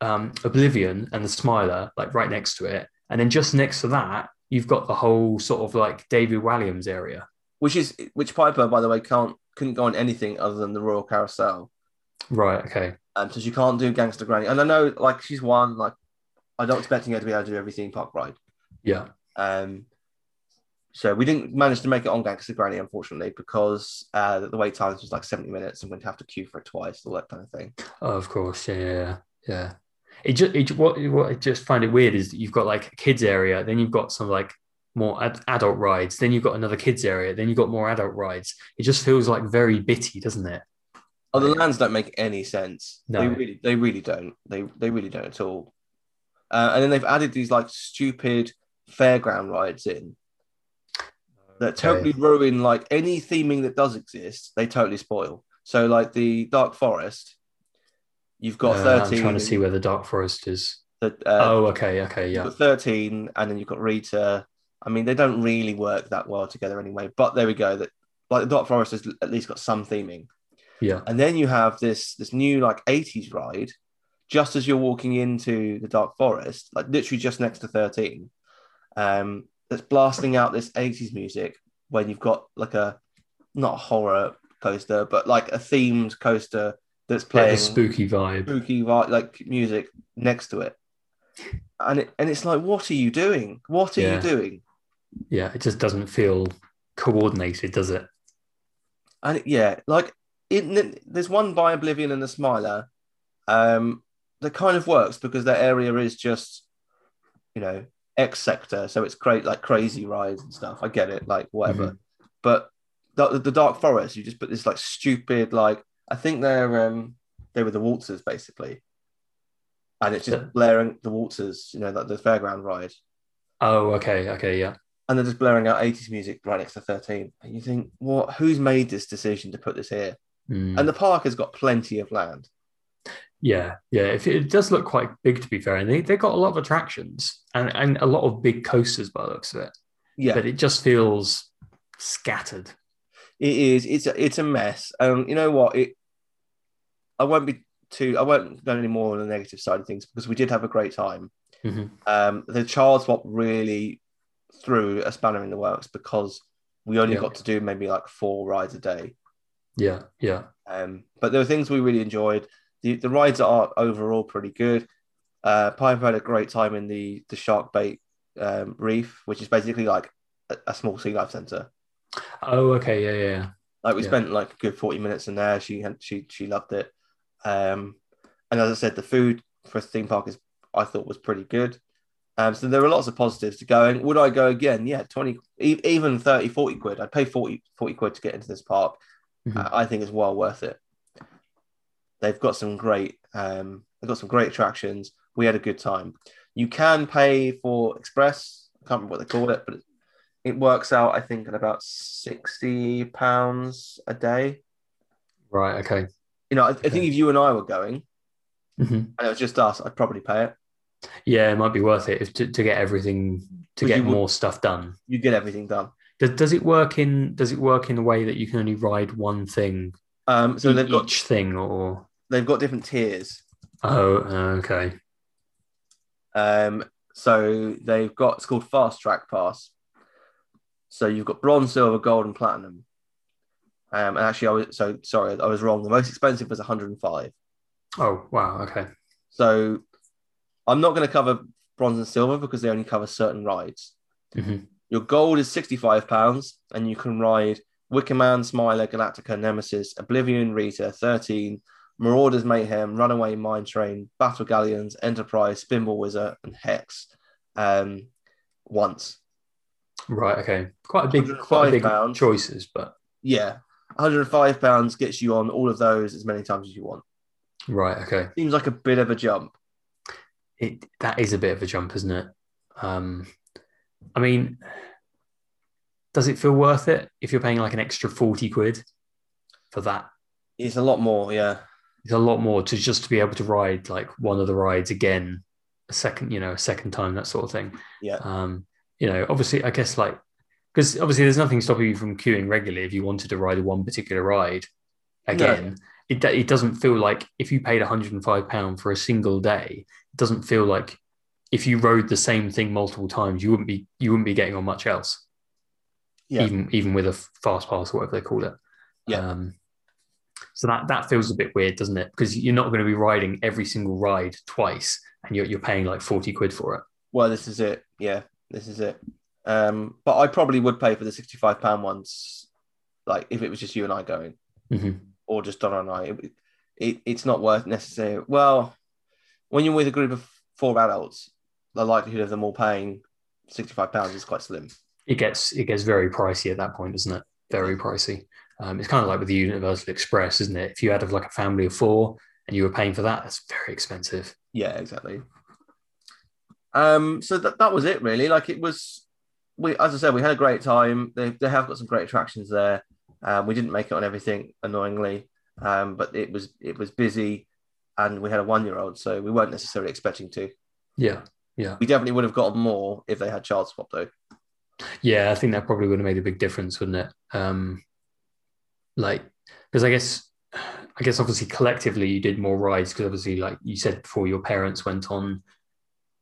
um, Oblivion and the Smiler like right next to it, and then just next to that you've got the whole sort of like David Walliams area. which is which Piper, by the way, can't couldn't go on anything other than the Royal Carousel. Right. Okay. Um, so she can't do Gangster Granny, and I know like she's one. Like I'm not expecting her to be able to do every theme park ride. Yeah. Um, so we didn't manage to make it on Gangster Granny, unfortunately, because uh, the wait times was like 70 minutes, and we'd have to queue for it twice, all that kind of thing. Oh, of course. Yeah. Yeah. Yeah. yeah. It just it, what what I just find it weird is that you've got like a kids area, then you've got some like more ad- adult rides, then you've got another kids area, then you've got more adult rides. It just feels like very bitty, doesn't it? Oh, the lands don't make any sense. No. They really, they really don't. They they really don't at all. Uh, and then they've added these like stupid fairground rides in that totally ruin like any theming that does exist. They totally spoil. So like the Dark Forest, you've got Uh, thirteen. I'm trying to see where the Dark Forest is. the, uh, oh, okay, okay, You've yeah, got 13, and then you've got Rita. I mean, they don't really work that well together anyway, but there we go. That like the Dark Forest has at least got some theming. yeah. And then you have this this new like 80s ride, just as you're walking into the Dark Forest, like literally just next to 13. Um, that's blasting out this 80s music when you've got like a not a horror coaster, but like a themed coaster that's playing a spooky vibe. spooky vi- like music next to it. And it and it's like, what are you doing? What are Yeah. you doing? Yeah, it just doesn't feel coordinated, does it? And it- yeah, like it, there's one by Oblivion and the Smiler, um, that kind of works because that area is just, you know, X sector, so it's great like crazy rides and stuff. I get it, like whatever. But the, the Dark Forest, you just put this like stupid like I think they're um they were the waltzers basically, and it's just blaring the waltzers, you know, like the fairground ride, Oh, okay, okay, yeah. and they're just blaring out 80s music right next to 13. And you think, what? Who's made this decision to put this here? Mm. And the park has got plenty of land. Yeah, yeah. If it, it does look quite big, to be fair, and they they got a lot of attractions and and a lot of big coasters by the looks of it. Yeah, But it just feels scattered. it is. It's a, it's a mess. Um, you know what? It. I won't be too. I won't go any more on the negative side of things because we did have a great time. Mhm. Um, the child swap really threw a spanner in the works because we only Yeah. got to do maybe like four rides a day. Yeah, yeah, Um, but there were things we really enjoyed. The the rides are overall pretty good. Uh, Piper had a great time in the the shark bait um, reef, which is basically like a, a small sea life center. Oh, okay, yeah, yeah, yeah. Like we Yeah. spent like a good forty minutes in there. She had she she loved it. Um, and as I said, the food for a theme park is I thought was pretty good. Um, so there were lots of positives to going. Would I go again? Yeah, 20, e- even 30, 40 quid. I'd pay 40, 40 quid to get into this park. Mhm. I I think it's well worth it. They've got some great, um, they've got some great attractions. We had a good time. You can pay for express. I can't remember what they call it, but it, it works out, I think, at about sixty pounds a day. Right, okay. You know, I, I think if you and I were going, Mhm. and it was just us, I'd probably pay it. Yeah, it might be worth it if, to, to get everything to get would- more stuff done. You get everything done. Does, does it work in Does it work in a way that you can only ride one thing, Um, so e- they've got each thing, or they've got different tiers. oh, okay, Um, so they've got it's called Fast Track Pass. So you've got bronze, silver, gold, and platinum. Um, and actually, I was so sorry, I was wrong. The most expensive was 105. oh wow, okay, So I'm not going to cover bronze and silver because they only cover certain rides. Mhm. Your gold is 65 pounds, and you can ride Wicker Man, Smiler, Galactica, Nemesis, Oblivion, Rita, 13, Marauders Mayhem, Runaway Mine Train, Battle Galleons, Enterprise, Spinball Whizzer, and Hex. Um, once. right, okay. Quite a big, quite a big £105. choices, but Yeah. 105 pounds gets you on all of those as many times as you want. right, okay. Seems like a bit of a jump. It that is a bit of a jump, isn't it? Um, I mean, does it feel worth it if you're paying like an extra forty quid for that? It's a lot more, yeah. It's a lot more to just to be able to ride like one of the rides again, a second, you know, a second time, that sort of thing. Yeah. Um, you know, obviously, I guess like because obviously there's nothing stopping you from queuing regularly if you wanted to ride a one particular ride again. It, it doesn't feel like if you paid 105 pound for a single day, it doesn't feel like if you rode the same thing multiple times, you wouldn't be you wouldn't be getting on much else. Yeah. Even even with a fast pass, or whatever they call it. Yeah. Um, so that that feels a bit weird, doesn't it? Because you're not going to be riding every single ride twice, and you're you're paying like forty quid for it. Well, this is it. Yeah, this is it. Um, but I probably would pay for the sixty-five pound ones, like if it was just you and I going, hmm or just Donna and I. It, it, it's not worth necessarily. Well, when you're with a group of four adults, the likelihood of them all paying sixty-five pounds is quite slim. It gets it gets very pricey at that point, doesn't it? Very pricey. Um, it's kind of like with the Universal Express, isn't it? If you had of like a family of four and you were paying for that, that's very expensive. Yeah, exactly. Um, so that that was it really. Like it was, we as I said, we had a great time. They they have got some great attractions there. Um, we didn't make it on everything, annoyingly, um, but it was it was busy, and we had a one year old, so we weren't necessarily expecting to. Yeah, yeah, We definitely would have gotten more if they had child swap though. yeah. I think that probably would have made a big difference, wouldn't it? Um, like because I guess I guess obviously collectively you did more rides because obviously like you said before, your parents went on.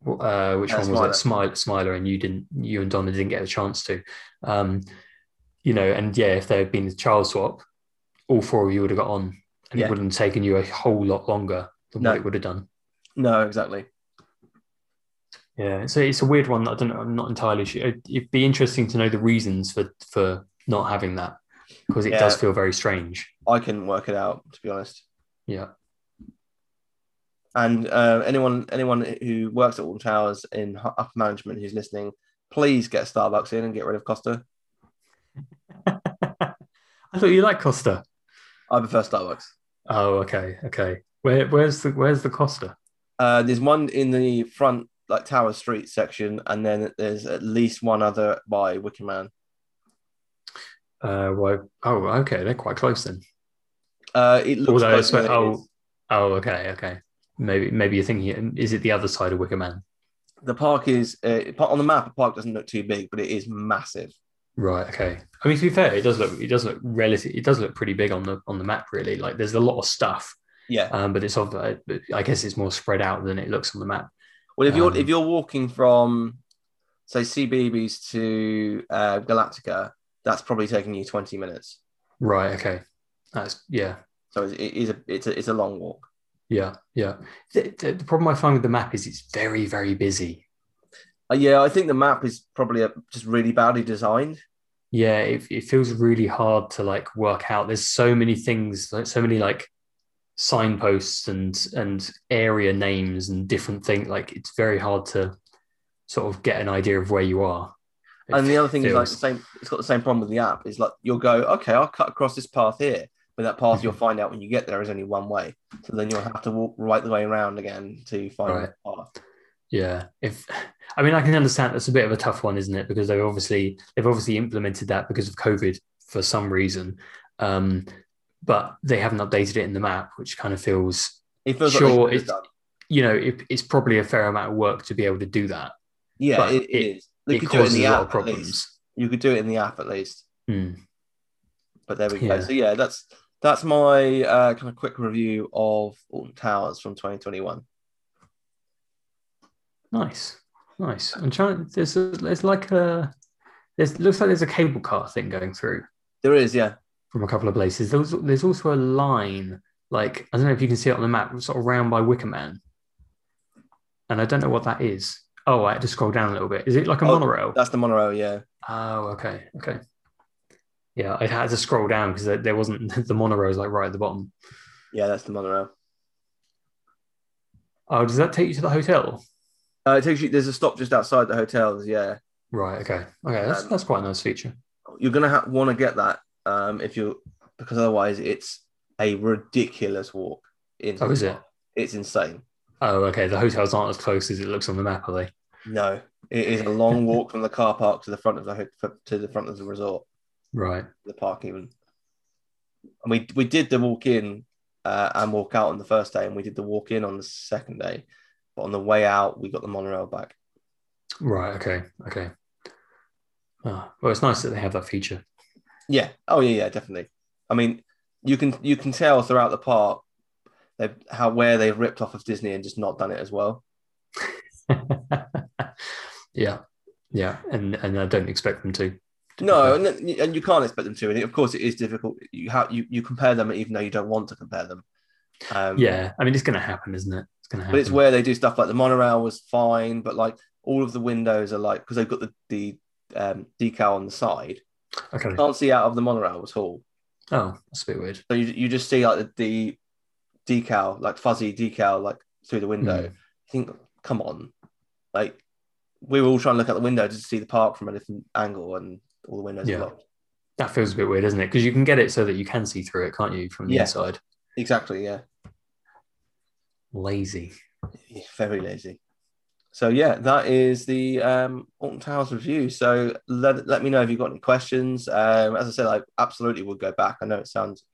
Uh, which Uh, one was it? Smile, Smiler, and you didn't. You and Donna didn't get a chance to. Um, you know, and yeah, if there had been a child swap, all four of you would have got on, and Yeah. it wouldn't have taken you a whole lot longer than No. what it would have done. No, exactly. Yeah, so it's a weird one. that I don't know. I'm not entirely sure. It'd it'd be interesting to know the reasons for for not having that because it Yeah. does feel very strange. I couldn't work it out to be honest. Yeah, And uh, anyone anyone who works at Alton Towers in upper management who's listening, please get Starbucks in and get rid of Costa. I thought you liked Costa. I prefer Starbucks. Oh, okay, okay. Where where's the where's the Costa? Uh, there's one in the front, like Tower Street section, and then there's at least one other by Wicker Man. Uh, well, oh, okay, they're quite close then. Uh, it looks Although, closer it's, oh, oh, okay, okay. Maybe maybe you're thinking, is it the other side of Wicker Man? the park is uh, on the map. The park doesn't look too big, but it is massive. Right. Okay. I mean, to be fair, it does look it does look relative. It does look pretty big on the on the map. Really, like there's a lot of stuff, Yeah. um, but it's of I guess it's more spread out than it looks on the map. Well, if you're Um, if you're walking from say CBeebies to uh, Galactica, that's probably taking you 20 minutes. Right. Okay. That's yeah. So it is a it's a it's a long walk. Yeah. Yeah. The, the, the problem I find with the map is it's very very busy. Uh, yeah, I think the map is probably uh just really badly designed. Yeah. It, it feels really hard to like work out. There's so many things, like so many like signposts and and area names and different things. Like it's very hard to sort of get an idea of where you are. And the other thing is like the same. It's got the same problem with the app. Is like you'll go, okay, I'll cut across this path here, but that path you'll find out when you get there is only one way. So then you'll have to walk right the way around again to find Right. the path. Yeah, if I mean, I can understand that's a bit of a tough one, isn't it? Because they've obviously they've obviously implemented that because of COVID for some reason, um, but they haven't updated it in the map, which kind of feels It feels Sure, like they should have it's- you know it, it's probably a fair amount of work to be able to do that. Yeah, it it- is. They it could do it in the app at problems. least. You could do it in the app at least. Hmm. But there we go. Yeah. So yeah, that's that's my uh, kind of quick review of Alton Towers from 2021. Nice, nice. I'm trying. There's a, there's like a there's looks like there's a cable car thing going through There is, yeah. from a couple of places. There's there's also a line like I don't know if you can see it on the map, sort of round by Wicker Man, and I don't know what that is. Oh, I had to scroll down a little bit. Is it like a Oh, monorail? That's the monorail, yeah. Oh, okay, okay. Yeah, I had to scroll down because there, there wasn't the monorail is like right at the bottom. Yeah, that's the monorail. Oh, does that take you to the hotel? Uh, it takes you. There's a stop just outside the hotels. Yeah, Right. Okay. Okay. That's Um, that's quite a nice feature. you're gonna ha- want to get that um, if you because otherwise it's a ridiculous walk. Into Oh, is it? It's insane. Oh, okay. The hotels aren't as close as it looks on the map, are they? No, it is a long walk from the car park to the front of the to the front of the resort, Right. the park even. And we we did the walk in uh, and walk out on the first day, and we did the walk in on the second day. But on the way out, we got the monorail back. Right. Okay. Okay. Ah, well, it's nice that they have that feature. Yeah. Oh yeah, yeah, definitely. I mean, you can you can tell throughout the park how where they've ripped off of Disney and just not done it as well. yeah, yeah, and and I don't expect them to. No, and, and you can't expect them to. And of course, it is difficult. You have you, you compare them even though you don't want to compare them. Um, yeah, I mean it's going to happen, isn't it? It's going to happen. but it's where they do stuff like the monorail was fine, but like all of the windows are like because they've got the the um, decal on the side. okay. You can't see out of the monorail at all. Oh, that's a bit weird. So you, you just see like the, the decal, like fuzzy decal, like through the window. Mm. You think, come on, like we were all trying to look out the window to see the park from a different angle, and all the windows Yeah. are blocked. That feels a bit weird, isn't it? Because you can get it so that you can see through it, can't you, from the Yeah. inside? Exactly, yeah. Lazy. Yeah, very lazy. So yeah, that is the um, Alton Towers review. So let, let me know if you've got any questions. Um, as I said, I absolutely would go back. I know it sounds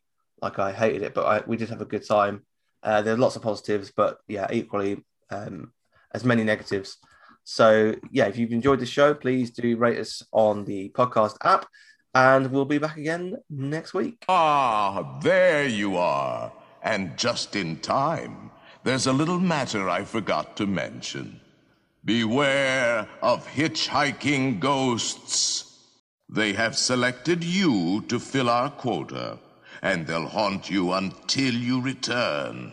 like I hated it, but I, we did have a good time. Uh, there are lots of positives, but yeah, equally um, as many negatives. So yeah, if you've enjoyed the show, please do rate us on the podcast app, and we'll be back again next week. Ah, there you are. And just in time. There's a little matter I forgot to mention. Beware of hitchhiking ghosts. They have selected you to fill our quota, and they'll haunt you until you return.